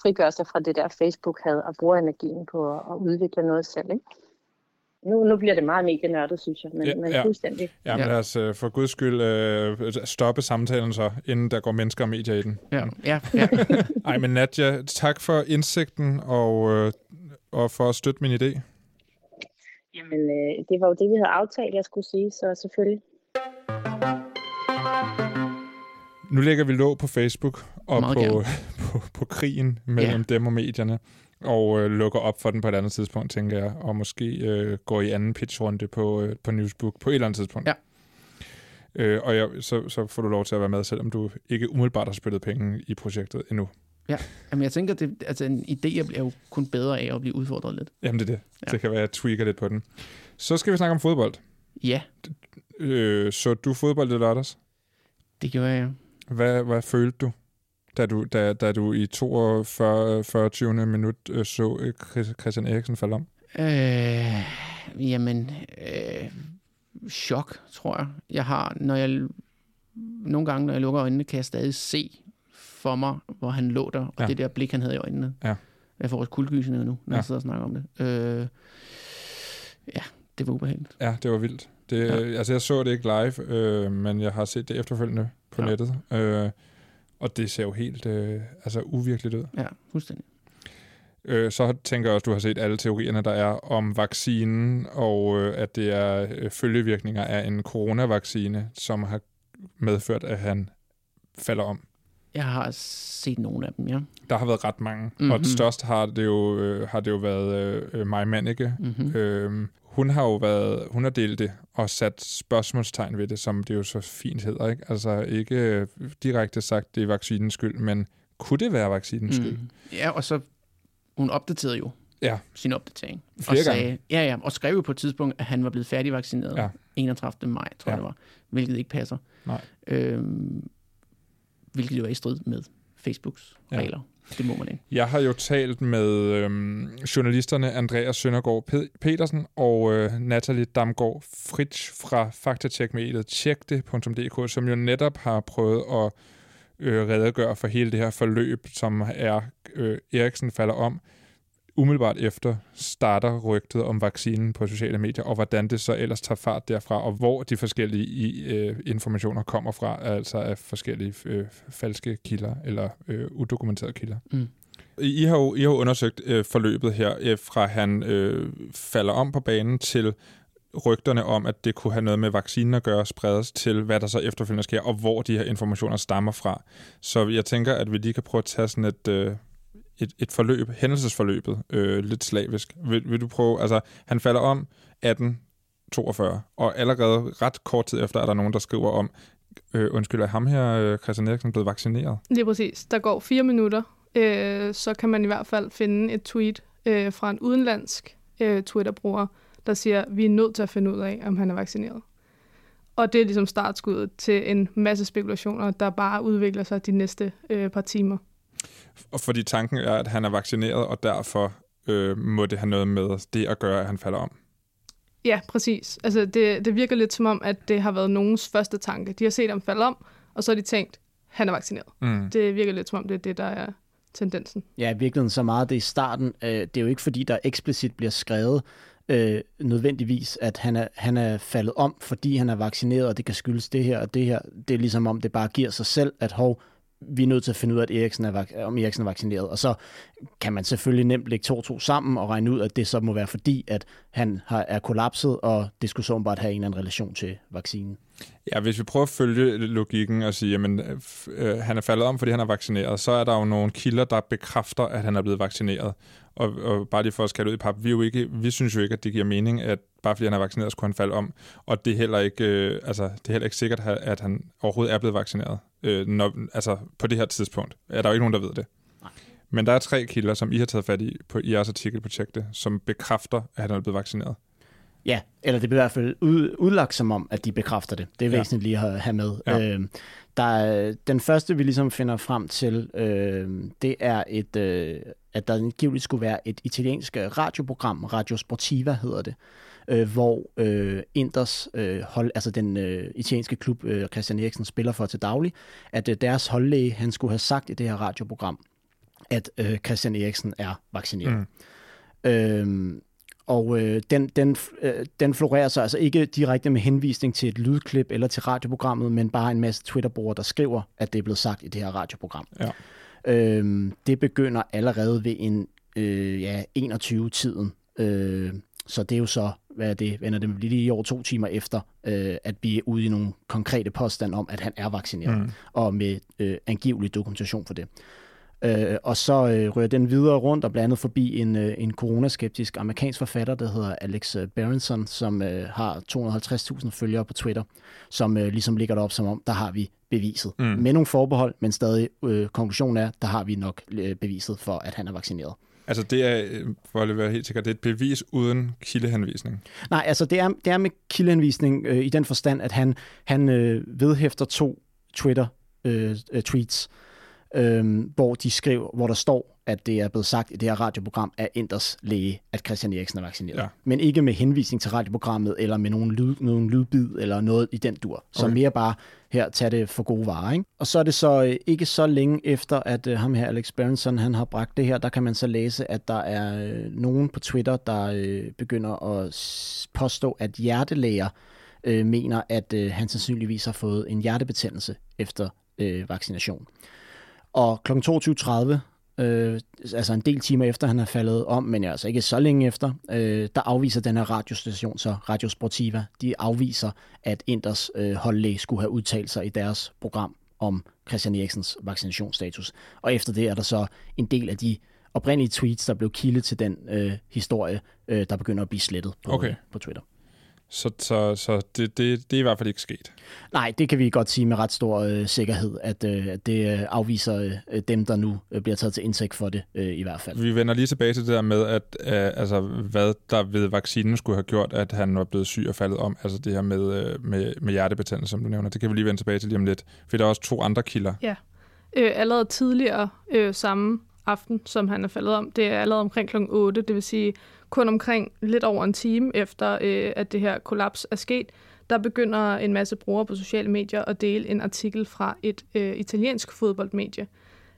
frigør sig fra det der Facebook havde og bruger energien på at, at udvikle noget selv. Ikke? Nu, nu bliver det meget medienørdet, synes jeg, men, ja, men ja. fuldstændig. Ja, men lad os uh, for guds skyld uh, stoppe samtalen så, inden der går mennesker og medier i den. Ja, ja. ja. Ej, men Nadja, tak for indsigten og, uh, og for at støtte min idé. Jamen, uh, det var jo det, vi havde aftalt, jeg skulle sige, så selvfølgelig. Nu lægger vi låg på Facebook og på, på, på krigen mellem ja. dem og medierne og øh, lukker op for den på et andet tidspunkt, tænker jeg, og måske øh, går i anden pitchrunde på, øh, på Newsbook på et eller andet tidspunkt. Ja. Øh, og jeg, så, så får du lov til at være med, selvom du ikke umiddelbart har spillet penge i projektet endnu. Ja, Jamen, jeg tænker, det, altså en idé bliver jo kun bedre af at blive udfordret lidt. Jamen det er det. Ja. Det kan være, at jeg tweaker lidt på den. Så skal vi snakke om fodbold. Ja. Øh, så du fodbold i lørdags? Det gjorde jeg, Hvad, hvad følte du? Da du, da, da du i 42, 40. minut øh, så øh, Christian Eriksen falde om? Øh, jamen, øh, chok, tror jeg. Jeg har, når jeg nogle gange, når jeg lukker øjnene, kan jeg stadig se for mig, hvor han lå der, og ja. det der blik, han havde i øjnene. Ja. Jeg får også kuldegysende nu, når ja. jeg sidder og snakker om det. Øh, ja, det var ubehageligt. Ja, det var vildt. Det, ja. Altså, jeg så det ikke live, øh, men jeg har set det efterfølgende på ja. nettet. Øh, og det ser jo helt øh, altså uvirkeligt ud. Ja, fuldstændig. Øh, så tænker jeg også, at du har set alle teorierne, der er om vaccinen, og øh, at det er øh, følgevirkninger af en coronavaccine, som har medført, at han falder om. Jeg har set nogle af dem, ja. Der har været ret mange, mm-hmm. og den største har det jo, øh, har det jo været øh, Maja Manneke. Mm-hmm. Øh, hun har jo været, hun har delt det og sat spørgsmålstegn ved det, som det jo så fint hedder, ikke? Altså ikke øh, direkte sagt, det er vaccinens skyld, men kunne det være vaccinens skyld? Mm. Ja, og så hun opdaterede jo Ja, sin opdatering. Flere og sagde, Ja, ja, og skrev jo på et tidspunkt, at han var blevet færdigvaccineret Ja. 31. maj, tror Ja. jeg det var, hvilket ikke passer. Nej. Øhm, hvilket jo er i strid med Facebooks Ja. Det må man ikke. Jeg har jo talt med øhm, journalisterne Andreas Søndergaard Pe- Petersen og øh, Natalie Damgaard Fritsch fra faktatjekmediet tjekte.dk, som jo netop har prøvet at øh, redegøre for hele det her forløb, som er øh, Eriksen falder om. Umiddelbart efter starter rygtet om vaccinen på sociale medier, og hvordan det så ellers tager fart derfra, og hvor de forskellige i, øh, informationer kommer fra, altså af forskellige øh, falske kilder eller øh, udokumenterede kilder. Mm. I har jo I har jo undersøgt øh, forløbet her, øh, fra han øh, falder om på banen til rygterne om, at det kunne have noget med vaccinen at gøre, spredes til, hvad der så efterfølgende sker, og hvor de her informationer stammer fra. Så jeg tænker, at vi lige kan prøve at tage sådan et, øh, et, et forløb, hændelsesforløbet, øh, lidt slavisk. Vil, vil du prøve, altså han falder om 1842, og allerede ret kort tid efter er der nogen, der skriver om, øh, undskyld, er ham her, øh, Christian Eriksen, blevet vaccineret? Lige præcis. Der går fire minutter, øh, så kan man i hvert fald finde et tweet øh, fra en udenlandsk øh, Twitter-bruger, der siger, vi er nødt til at finde ud af, om han er vaccineret. Og det er ligesom startskuddet til en masse spekulationer, der bare udvikler sig de næste øh, par timer. Og fordi tanken er, at han er vaccineret, og derfor øh, må det have noget med det at gøre, at han falder om. Ja, præcis. Altså, det, det virker lidt som om, at det har været nogens første tanke. De har set ham falde om, og så har de tænkt, han er vaccineret. Mm. Det virker lidt som om, det er det, der er tendensen. Ja, i virkeligheden så meget det i starten. Øh, det er jo ikke fordi, der eksplicit bliver skrevet øh, nødvendigvis, at han er, han er faldet om, fordi han er vaccineret, og det kan skyldes det her og det her. Det er ligesom om, det bare giver sig selv, at hov, vi er nødt til at finde ud af, at Eriksen er, vak- om Eriksen er vaccineret. Og så kan man selvfølgelig nemt lægge to og to sammen og regne ud, at det så må være fordi, at han har, er kollapset, og det skulle så bare have en eller anden relation til vaccinen. Ja, hvis vi prøver at følge logikken og sige, at øh, han er faldet om, fordi han er vaccineret, så er der jo nogle kilder, der bekræfter, at han er blevet vaccineret. Og, og bare lige for at skære ud i pap, vi, jo ikke, vi synes jo ikke, at det giver mening, at bare fordi han er vaccineret, skulle han falde om. Og det er heller ikke, øh, altså, det er heller ikke sikkert, at han overhovedet er blevet vaccineret. Øh, når, altså på det her tidspunkt er der jo ikke nogen, der ved det. Nej. Men der er tre kilder, som I har taget fat i på i jeres artikel på Tjek det, som bekræfter, at han er blevet vaccineret. Ja, eller det bliver i hvert fald ud, udlagt som om, at de bekræfter det. Det er Ja. væsentligt lige at have med. Ja. Øh, der er, den første, vi ligesom finder frem til, øh, det er, et, øh, at der angiveligt skulle være et italiensk radioprogram, Radio Sportiva hedder det, øh, hvor øh, Inders øh, hold, altså den øh, italienske klub, øh, Christian Eriksen spiller for til daglig, at øh, deres holdlæge, han skulle have sagt i det her radioprogram, at øh, Christian Eriksen er vaccineret. Mm. Øhm, og øh, den, den, øh, den florerer så altså ikke direkte med henvisning til et lydklip eller til radioprogrammet, men bare en masse Twitter-brugere, der skriver, at det er blevet sagt i det her radioprogram. Ja. Øhm, det begynder allerede ved en øh, ja, 21-tiden. Øh, så det er jo så, hvad er det, vender det lige over to timer efter, øh, at vi er ude i nogle konkrete påstand om, at han er vaccineret, Mm. og med øh, angivelig dokumentation for det. Øh, og så øh, rører den videre rundt og blandt andet forbi en, øh, en coronaskeptisk amerikansk forfatter, der hedder Alex øh, Berenson, som øh, har 250.000 følgere på Twitter, som øh, ligesom ligger derop som om, der har vi beviset. Mm. Med nogle forbehold, men stadig øh, konklusionen er, der har vi nok øh, beviset for, at han er vaccineret. Altså det er, øh, for at være helt sikker, det er et bevis uden kildehenvisning. Nej, altså det er, det er med kildehenvisning øh, i den forstand, at han, han øh, vedhæfter to Twitter-tweets, øh, hvor de skriver, hvor der står, at det er blevet sagt i det her radioprogram af Inders læge, at Christian Eriksen er vaccineret. Ja. Men ikke med henvisning til radioprogrammet, eller med nogen, lyd, nogen lydbid, eller noget i den dur. Så Okay. mere bare, her, tag det for gode varer. Ikke? Og så er det så øh, ikke så længe efter, at øh, ham her, Alex Berenson, han har bragt det her, der kan man så læse, at der er øh, nogen på Twitter, der øh, begynder at påstå, at hjertelæger øh, mener, at øh, han sandsynligvis har fået en hjertebetændelse efter øh, vaccination. Og kl. 22.30, øh, altså en del timer efter han er faldet om, men altså ikke så længe efter, øh, der afviser den her radiostation, så Radio Sportiva, de afviser, at Inders øh, holdlæge skulle have udtalt sig i deres program om Christian Eriksens vaccinationsstatus. Og efter det er der så en del af de oprindelige tweets, der blev kilde til den øh, historie, øh, der begynder at blive slettet på, Okay. øh, på Twitter. Så, så, så det, det, det er i hvert fald ikke sket. Nej, det kan vi godt sige med ret stor øh, sikkerhed, at, øh, det øh, afviser øh, dem, der nu øh, bliver taget til indtægt for det, øh, i hvert fald. Vi vender lige tilbage til det der med, at øh, altså, hvad der ved vaccinen skulle have gjort, at han var blevet syg og faldet om. Altså det her med, øh, med, med hjertebetændelse, som du nævner. Det kan vi lige vende tilbage til lige om lidt. For der er også to andre kilder. øh, allerede tidligere øh, samme aften, som han er faldet om. Det er allerede omkring kl. 8, det vil sige kun omkring lidt over en time efter, øh, at det her kollaps er sket. Der begynder en masse brugere på sociale medier at dele en artikel fra et øh, italiensk fodboldmedie,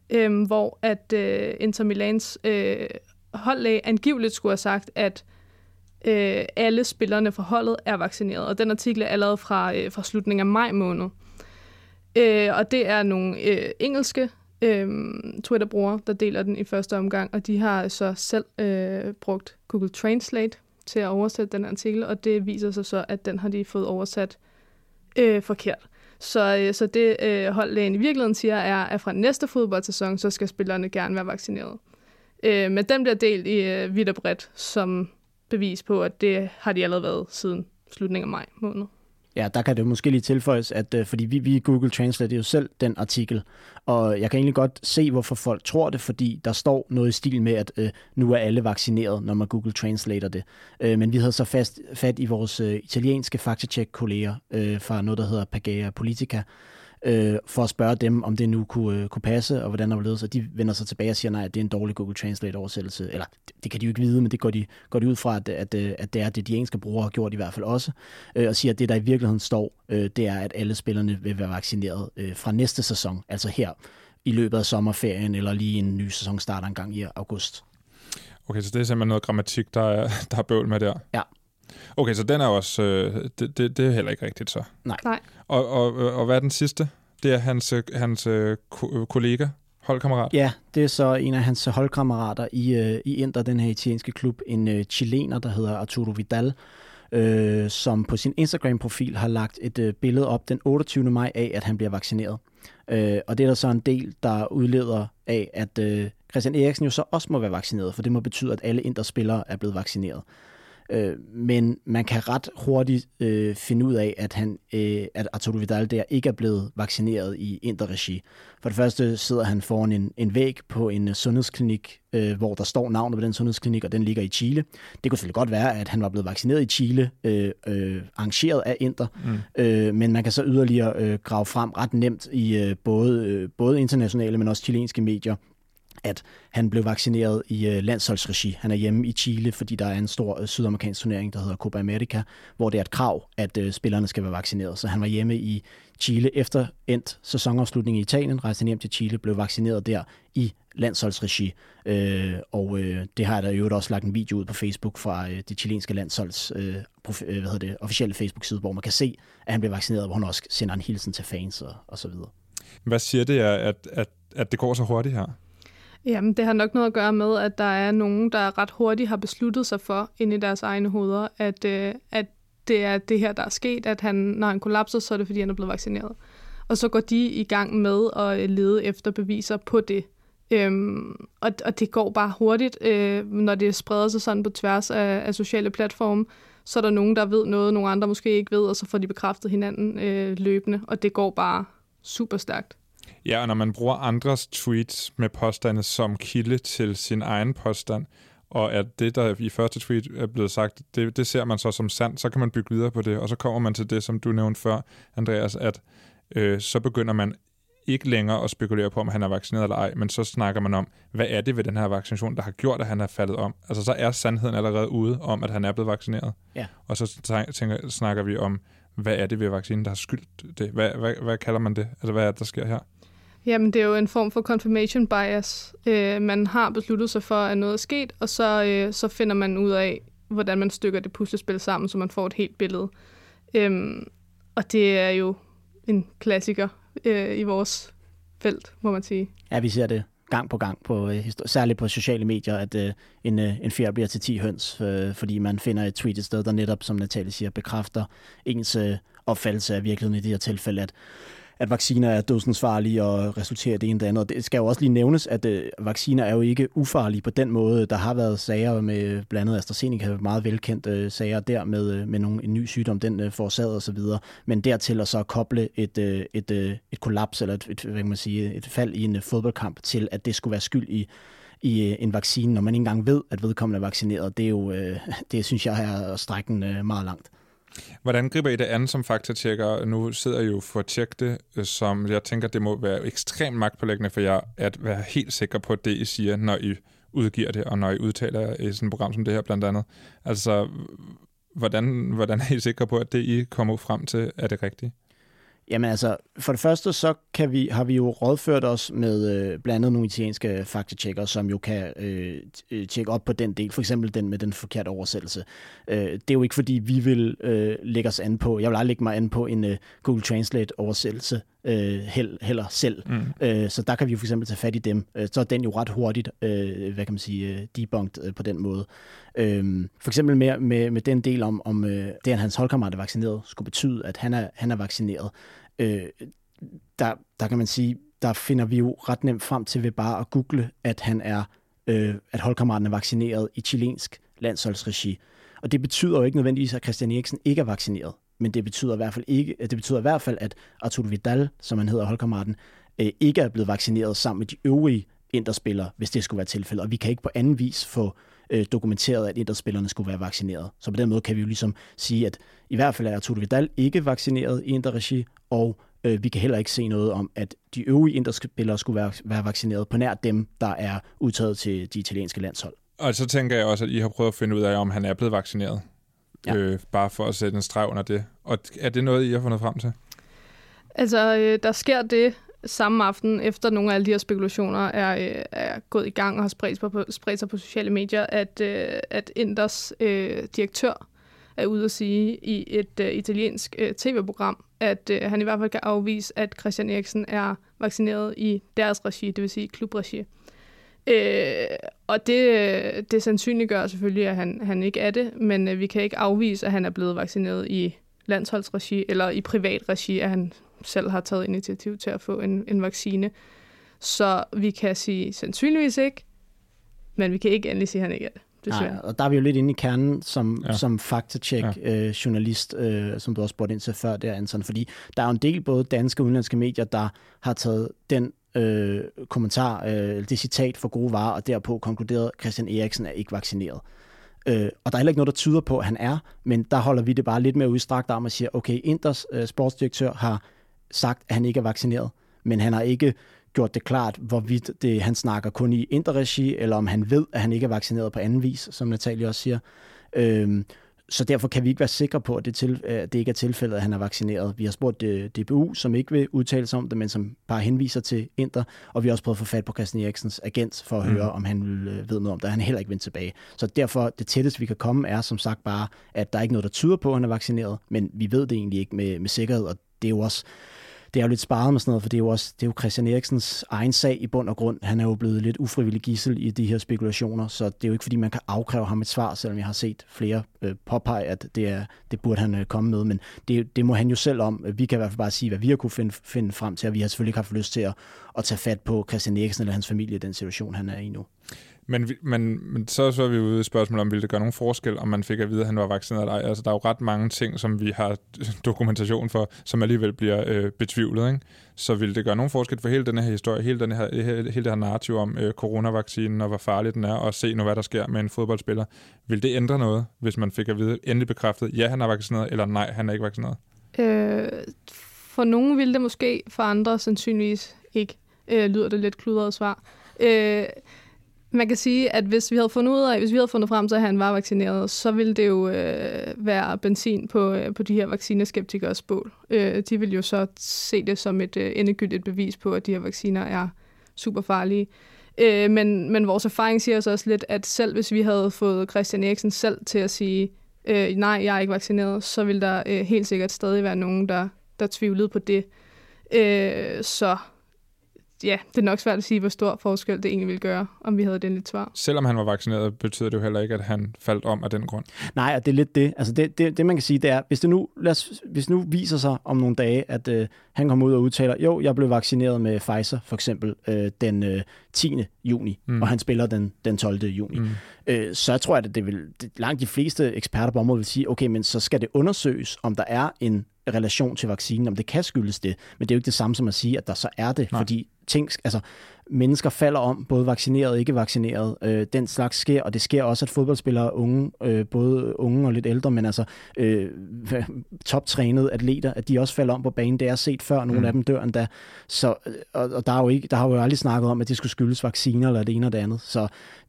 øh, hvor at øh, Inter Milans øh, holdlæge angiveligt skulle have sagt, at øh, alle spillerne fra holdet er vaccineret. Og den artikel er allerede fra, øh, fra slutningen af maj måned. Øh, og det er nogle øh, engelske øh, Twitter-brugere, der deler den i første omgang, og de har så selv øh, brugt Google Translate til at oversætte den artikel, og det viser sig så, at den har de fået oversat øh, forkert. Så, øh, så det øh, holdlægen i virkeligheden siger, er, at fra næste fodboldsæson, så skal spillerne gerne være vaccineret. Øh, men den bliver delt i øh, vidt og bredt som bevis på, at det har de allerede været siden slutningen af maj måned. Ja, der kan det måske lige tilføjes, at øh, fordi vi, vi Google Translate jo selv den artikel, og jeg kan egentlig godt se, hvorfor folk tror det, fordi der står noget i stil med, at øh, nu er alle vaccineret, når man Google Translater det. Øh, men vi havde så fast, fat i vores øh, italienske faktacheck-kolleger øh, fra noget, der hedder Pagaya Politica, øh, for at spørge dem, om det nu kunne, øh, kunne passe, og hvordan der var ledet. Så de vender sig tilbage og siger, nej, det er en dårlig Google Translate-oversættelse. Eller det, det kan de jo ikke vide, men det går de, går de ud fra, at, at, øh, at det er det, de engelske brugere har gjort i hvert fald også. Øh, og siger, at det, der i virkeligheden står, øh, det er, at alle spillerne vil være vaccineret øh, fra næste sæson, altså her i løbet af sommerferien, eller lige en ny sæson starter en gang i august. Okay, så det er simpelthen noget grammatik, der er, der er bøvl med der. Ja. Okay, så den er også... Øh, det, det, det er heller ikke rigtigt så. Nej. Nej. Og, og, og hvad er den sidste? Det er hans, øh, hans øh, ko- kollega, holdkammerat. Ja, det er så en af hans holdkammerater i, øh, i Inter, den her italienske klub, en øh, chilener, der hedder Arturo Vidal, øh, som på sin Instagram-profil har lagt et øh, billede op den 28. maj af, at han bliver vaccineret. Øh, og det er der så en del, der udleder af, at øh, Christian Eriksen jo så også må være vaccineret, for det må betyde, at alle Inter-spillere er blevet vaccineret. Øh, men man kan ret hurtigt øh, finde ud af, at, han, øh, at Arturo Vidal der ikke er blevet vaccineret i Inter-regi. For det første sidder han foran en, en væg på en øh, sundhedsklinik, øh, hvor der står navnet på den sundhedsklinik, og den ligger i Chile. Det kunne selvfølgelig godt være, at han var blevet vaccineret i Chile, øh, øh, arrangeret af Inter, mm. øh, men man kan så yderligere øh, grave frem ret nemt i øh, både, øh, både internationale, men også chilenske medier, at han blev vaccineret i øh, landsholdsregi. Han er hjemme i Chile, fordi der er en stor øh, sydamerikansk turnering, der hedder Copa America, hvor det er et krav, at øh, spillerne skal være vaccineret. Så han var hjemme i Chile efter endt sæsonafslutning i Italien, rejste han hjem til Chile, blev vaccineret der i landsholdsregi. Øh, og øh, det har der jo også lagt en video ud på Facebook fra øh, det chilenske landsholds øh, prof, øh, hvad hedder det, officielle Facebook-side, hvor man kan se, at han blev vaccineret, hvor han også sender en hilsen til fans og, og så videre. Hvad siger det at, at, at det går så hurtigt her? Jamen, det har nok noget at gøre med, at der er nogen, der ret hurtigt har besluttet sig for, ind i deres egne hoveder, at, øh, at det er det her, der er sket, at han, når han kollapser, så er det, fordi han er blevet vaccineret. Og så går de i gang med at øh, lede efter beviser på det. Øhm, og, og det går bare hurtigt, øh, når det spreder sig sådan på tværs af, af sociale platforme. Så er der nogen, der ved noget, nogle andre måske ikke ved, og så får de bekræftet hinanden øh, løbende, og det går bare super stærkt. Ja, og når man bruger andres tweets med påstande som kilde til sin egen påstand, og at det, der i første tweet er blevet sagt, det, det ser man så som sandt, så kan man bygge videre på det, og så kommer man til det, som du nævnte før, Andreas, at øh, så begynder man ikke længere at spekulere på, om han er vaccineret eller ej, men så snakker man om, hvad er det ved den her vaccination, der har gjort, at han er faldet om? Altså så er sandheden allerede ude om, at han er blevet vaccineret. Ja. Og så tænker, snakker vi om, hvad er det ved vaccinen, der har skyldt det? Hvad, hvad, hvad kalder man det? Altså hvad er det, der sker her? Jamen, det er jo en form for confirmation bias. Øh, man har besluttet sig for, at noget er sket, og så, øh, så finder man ud af, hvordan man stykker det puslespil sammen, så man får et helt billede. Øhm, og det er jo en klassiker øh, i vores felt, må man sige. Ja, vi ser det gang på gang, på, øh, særligt på sociale medier, at øh, en, øh, en fjer bliver til 10 høns, øh, fordi man finder et tweet et sted, der netop, som Natalie siger, bekræfter ens øh, opfattelse af virkeligheden i det her tilfælde, at at vacciner er dødsensfarlige og resulterer i det ene og det andet. Det skal jo også lige nævnes, at øh, vacciner er jo ikke ufarlige på den måde. Der har været sager med blandt andet AstraZeneca, meget velkendte øh, sager der med, øh, med nogle, en ny sygdom, den øh, forårsaget osv. Men dertil at så koble et, øh, et, øh, et kollaps eller et, et, hvad kan man sige, et fald i en øh, fodboldkamp til, at det skulle være skyld i i øh, en vaccine, når man ikke engang ved, at vedkommende er vaccineret. Det, er jo, øh, det synes jeg er strækken øh, meget langt. Hvordan griber I det an som faktatjekker? Nu sidder I jo for at tjekke det, øh, som jeg tænker, det må være ekstremt magtpålæggende for jer at være helt sikker på det, I siger, når I udgiver det, og når I udtaler i sådan et program som det her blandt andet. Altså, hvordan, hvordan er I sikre på, at det, I kommer frem til, er det rigtige? Jamen altså, for det første så kan vi, har vi jo rådført os med øh, blandt andet nogle italienske faktatjekker, som jo kan øh, tjekke op på den del, for eksempel den med den forkerte oversættelse. Øh, det er jo ikke fordi, vi vil øh, lægge os an på, jeg vil aldrig lægge mig an på en øh, Google Translate oversættelse øh, heller selv. Mm. Øh, så der kan vi jo for eksempel tage fat i dem. Øh, så er den jo ret hurtigt, øh, hvad kan man sige, øh, debunked øh, på den måde. Øh, for eksempel med, med, med den del om, om øh, det, at hans holdkammerat er vaccineret, skulle betyde, at han er, han er vaccineret. Øh, der, der kan man sige, der finder vi jo ret nemt frem til ved bare at google, at han er, øh, at holdkammeraten er vaccineret i chilensk landsholdsregi. Og det betyder jo ikke nødvendigvis, at Christian Eriksen ikke er vaccineret men det betyder i hvert fald ikke, det betyder i hvert fald, at Arturo Vidal, som han hedder holdkammeraten, øh, ikke er blevet vaccineret sammen med de øvrige interspillere, hvis det skulle være tilfældet. Og vi kan ikke på anden vis få øh, dokumenteret, at interspillerne skulle være vaccineret. Så på den måde kan vi jo ligesom sige, at i hvert fald er Arturo Vidal ikke vaccineret i interregi, og øh, vi kan heller ikke se noget om, at de øvrige interspillere skulle være, være vaccineret på nær dem, der er udtaget til de italienske landshold. Og så tænker jeg også, at I har prøvet at finde ud af, om han er blevet vaccineret. Ja. Øh, bare for at sætte en streg under det. Og er det noget, I har fundet frem til? Altså, øh, der sker det samme aften, efter nogle af alle de her spekulationer er, øh, er gået i gang og har spredt, på, spredt sig på sociale medier, at, øh, at Inders øh, direktør er ude at sige i et øh, italiensk øh, tv-program, at øh, han i hvert fald kan afvise, at Christian Eriksen er vaccineret i deres regi, det vil sige klubregi. Øh, og det, øh, det sandsynliggør selvfølgelig, at han, han ikke er det, men øh, vi kan ikke afvise, at han er blevet vaccineret i landsholdsregi eller i privat regi, at han selv har taget initiativ til at få en, en vaccine. Så vi kan sige sandsynligvis ikke, men vi kan ikke endelig sige, at han ikke er det. Nej, og der er vi jo lidt inde i kernen som, ja. som faktacheck-journalist, ja. øh, øh, som du også spurgte ind til før der, Anton, fordi der er jo en del både danske og udenlandske medier, der har taget den øh, kommentar, øh, det citat for gode varer, og derpå konkluderet, at Christian Eriksen er ikke vaccineret. Øh, og der er heller ikke noget, der tyder på, at han er, men der holder vi det bare lidt mere udstrakt om og siger, okay, Inders øh, sportsdirektør har sagt, at han ikke er vaccineret, men han har ikke gjort det klart, hvorvidt det, han snakker kun i interregi, eller om han ved, at han ikke er vaccineret på anden vis, som Natalie også siger. Øh, så derfor kan vi ikke være sikre på, at det, til, at det ikke er tilfældet, at han er vaccineret. Vi har spurgt øh, DBU, som ikke vil udtale sig om det, men som bare henviser til Inter, og vi har også prøvet at få fat på Christian Eriksens agent for at mm. høre, om han vil, øh, ved noget om det. Han er heller ikke vendt tilbage. Så derfor, det tætteste vi kan komme, er som sagt bare, at der er ikke noget, der tyder på, at han er vaccineret, men vi ved det egentlig ikke med, med sikkerhed, og det er jo også det er jo lidt sparet med sådan noget, for det er jo også det er jo Christian Eriksens egen sag i bund og grund. Han er jo blevet lidt ufrivillig gissel i de her spekulationer, så det er jo ikke fordi, man kan afkræve ham et svar, selvom jeg har set flere øh, påpege, at det, er, det burde han øh, komme med. Men det, det må han jo selv om. Vi kan i hvert fald bare sige, hvad vi har kunne finde, finde frem til, og vi har selvfølgelig ikke haft lyst til at, at tage fat på Christian Eriksen eller hans familie i den situation, han er i nu. Men, men, men så, så er vi ude i spørgsmålet om, ville det gøre nogen forskel, om man fik at vide, at han var vaccineret eller ej. Altså, der er jo ret mange ting, som vi har dokumentation for, som alligevel bliver øh, betvivlet. Ikke? Så ville det gøre nogen forskel for hele den her historie, hele, den her, hele, hele det her narrativ om øh, coronavaccinen og hvor farlig den er, og se nu, hvad der sker med en fodboldspiller. Vil det ændre noget, hvis man fik at vide endelig bekræftet, ja, han er vaccineret, eller nej, han er ikke vaccineret? Øh, for nogen ville det måske, for andre sandsynligvis ikke. Øh, lyder det lidt kludret svar. Øh, man kan sige, at hvis vi havde fundet ud af, hvis vi havde fundet frem til, at han var vaccineret, så ville det jo øh, være benzin på, øh, på de her vaccineskeptikers bål. Øh, de vil jo så se det som et øh, endegyldigt bevis på, at de her vacciner er super farlige. Øh, men, men vores erfaring siger os også lidt, at selv hvis vi havde fået Christian Eriksen selv til at sige, øh, nej, jeg er ikke vaccineret, så vil der øh, helt sikkert stadig være nogen, der, der tvivlede på det. Øh, så ja, det er nok svært at sige, hvor stor forskel det egentlig ville gøre, om vi havde den lidt svar. Selvom han var vaccineret, betyder det jo heller ikke, at han faldt om af den grund. Nej, og det er lidt det. Altså det, det, det man kan sige, det er, hvis det nu, lad os, hvis nu viser sig om nogle dage, at øh, han kommer ud og udtaler, jo, jeg blev vaccineret med Pfizer for eksempel øh, den øh, 10. juni, mm. og han spiller den, den 12. juni, mm. øh, så tror jeg, at det vil, det, langt de fleste eksperter på området vil sige, okay, men så skal det undersøges, om der er en relation til vaccinen, om det kan skyldes det. Men det er jo ikke det samme som at sige, at der så er det, Nej. fordi ting, altså, mennesker falder om, både vaccineret og ikke vaccineret. Øh, den slags sker, og det sker også, at fodboldspillere, unge, øh, både unge og lidt ældre, men altså øh, toptrænede atleter, at de også falder om på banen. Det er set før, nogle mm. af dem dør endda. Så, og, og der, er jo ikke, der har jo aldrig snakket om, at det skulle skyldes vacciner eller det ene og det andet. Så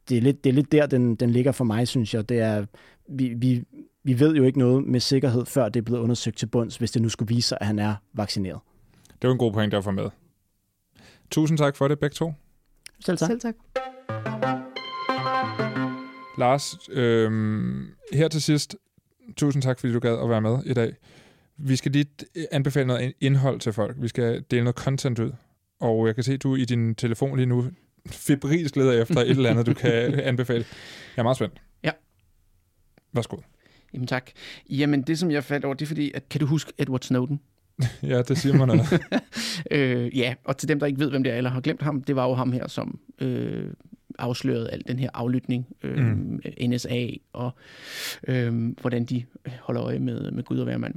det er lidt, det er lidt der, den, den ligger for mig, synes jeg. Det er, vi, vi, vi ved jo ikke noget med sikkerhed, før det er blevet undersøgt til bunds, hvis det nu skulle vise sig, at han er vaccineret. Det var en god point, der for med. Tusind tak for det, begge to. Selv tak. Selv tak. Lars, øh, her til sidst, tusind tak, fordi du gad at være med i dag. Vi skal lige anbefale noget indhold til folk. Vi skal dele noget content ud. Og jeg kan se, at du i din telefon lige nu febrilsk leder efter et eller andet, du kan anbefale. Jeg er meget spændt. Ja. Værsgo. Jamen tak. Jamen det, som jeg faldt over, det er fordi, at kan du huske Edward Snowden? ja, det siger man noget. øh, ja, og til dem, der ikke ved, hvem det er, eller har glemt ham, det var jo ham her, som øh, afslørede al den her aflytning, øh, mm. NSA, og øh, hvordan de holder øje med, med Gud og hver mand.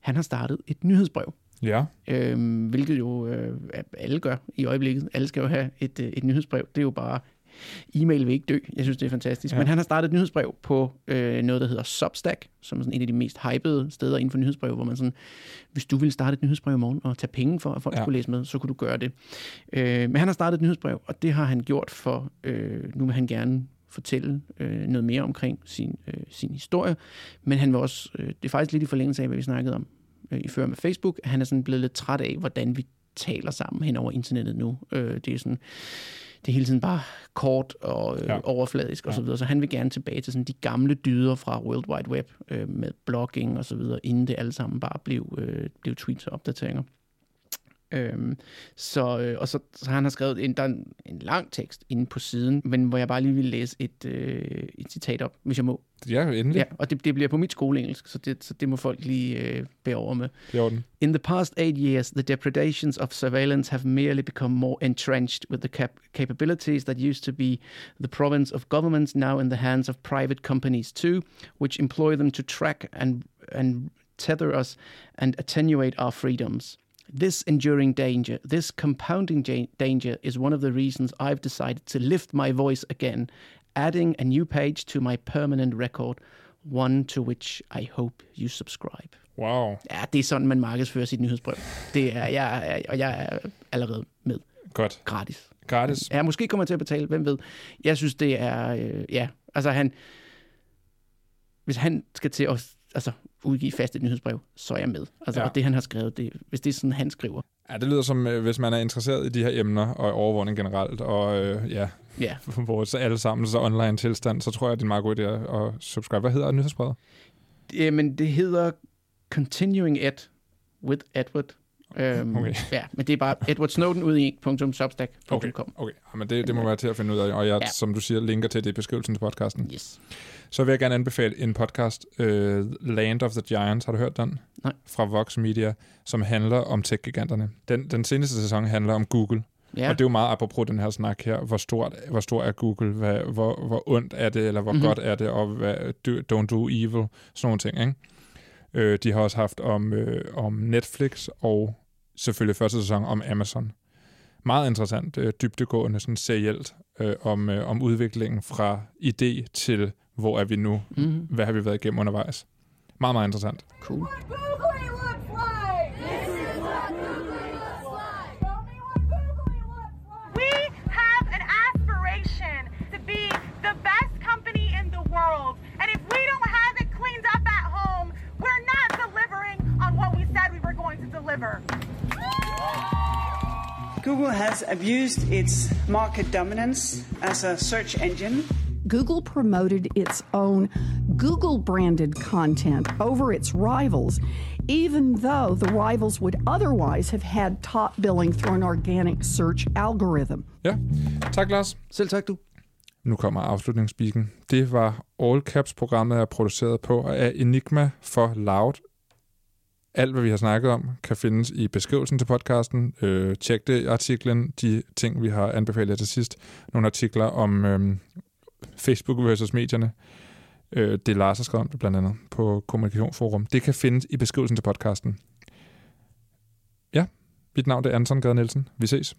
Han har startet et nyhedsbrev. Ja. Øh, hvilket jo øh, alle gør i øjeblikket. Alle skal jo have et, øh, et nyhedsbrev. Det er jo bare E-mail vil ikke dø. Jeg synes, det er fantastisk. Ja. Men han har startet et nyhedsbrev på øh, noget, der hedder Substack, som er sådan et af de mest hypede steder inden for nyhedsbrev, hvor man sådan, hvis du vil starte et nyhedsbrev i morgen og tage penge for, at folk ja. skulle læse med, så kunne du gøre det. Øh, men han har startet et nyhedsbrev, og det har han gjort for, øh, nu vil han gerne fortælle øh, noget mere omkring sin, øh, sin historie, men han vil også, øh, det er faktisk lidt i forlængelse af, hvad vi snakkede om øh, i før med Facebook, han er sådan blevet lidt træt af, hvordan vi taler sammen hen over internettet nu. Øh, det er sådan, det er hele tiden bare kort og øh, ja. overfladisk osv., så, videre. så han vil gerne tilbage til sådan de gamle dyder fra World Wide Web øh, med blogging og så videre, inden det alle sammen bare blev, øh, blev tweets og opdateringer. Øhm, så, øh, og så, så han har skrevet en, der er en, en lang tekst inde på siden, men hvor jeg bare lige vil læse et, øh, et citat op, hvis jeg må. Ja, endelig. Ja, og det, det bliver på mit skoleengelsk, så det, så det må folk lige øh, bære over med. Er. In the past eight years, the depredations of surveillance have merely become more entrenched with the cap- capabilities that used to be the province of governments now in the hands of private companies too, which employ them to track and, and tether us and attenuate our freedoms. This enduring danger, this compounding danger, is one of the reasons I've decided to lift my voice again, adding a new page to my permanent record, one to which I hope you subscribe. Wow. Ja, det er sådan, man markedsfører sit nyhedsbrev. Det er, jeg, og jeg er allerede med. Godt. Gratis. Gratis. Ja, måske kommer til at betale, hvem ved. Jeg synes, det er, øh, ja, altså han, hvis han skal til at altså, udgive fast et nyhedsbrev, så er jeg med. Altså, ja. Og det, han har skrevet, det, hvis det er sådan, han skriver. Ja, det lyder som, øh, hvis man er interesseret i de her emner og overvågning generelt, og øh, ja, ja. vores alle sammen så online tilstand, så tror jeg, det er en meget god idé at subscribe. Hvad hedder nyhedsbrevet? Jamen, det hedder Continuing Ed with Edward. Øhm, okay. Ja, men det er bare Edward Snowden ud i .substack.com. Okay, okay. Men det, det må være til at finde ud af, og jeg, ja. som du siger, linker til det i beskrivelsen til podcasten. Yes. Så vil jeg gerne anbefale en podcast, uh, Land of the Giants. Har du hørt den? Nej. Fra Vox Media, som handler om tech-giganterne. Den, den seneste sæson handler om Google. Ja. Og det er jo meget apropos den her snak her. Hvor, stort, hvor stor er Google? Hvad, hvor, hvor ondt er det? Eller hvor mm-hmm. godt er det? Og hvad, don't do evil? Sådan nogle ting, ikke? Uh, de har også haft om, uh, om Netflix og selvfølgelig første sæson om Amazon. Meget interessant, uh, dybdegående, sådan serielt, uh, om, uh, om udviklingen fra idé til hvor er vi nu? Mm-hmm. Hvad har vi været igennem undervejs? Meget, meget interessant. Cool. To deliver. Google has abused its market dominance as a search engine Google promoted its own Google branded content over its rivals, even though the rivals would otherwise have had top billing through an organic search algorithm. Ja, tak Lars. Selv tak du. Nu kommer afslutningsspiken. Det var All Caps-programmet er produceret på af Enigma for Loud. Alt, hvad vi har snakket om, kan findes i beskrivelsen til podcasten. Øh, tjek det i artiklen, de ting, vi har anbefalet til sidst. Nogle artikler om øh, Facebook versus medierne. Øh, det Lars har skrevet om det blandt andet på Kommunikationsforum. Det kan findes i beskrivelsen til podcasten. Ja, mit navn er Anton Gade Nielsen. Vi ses.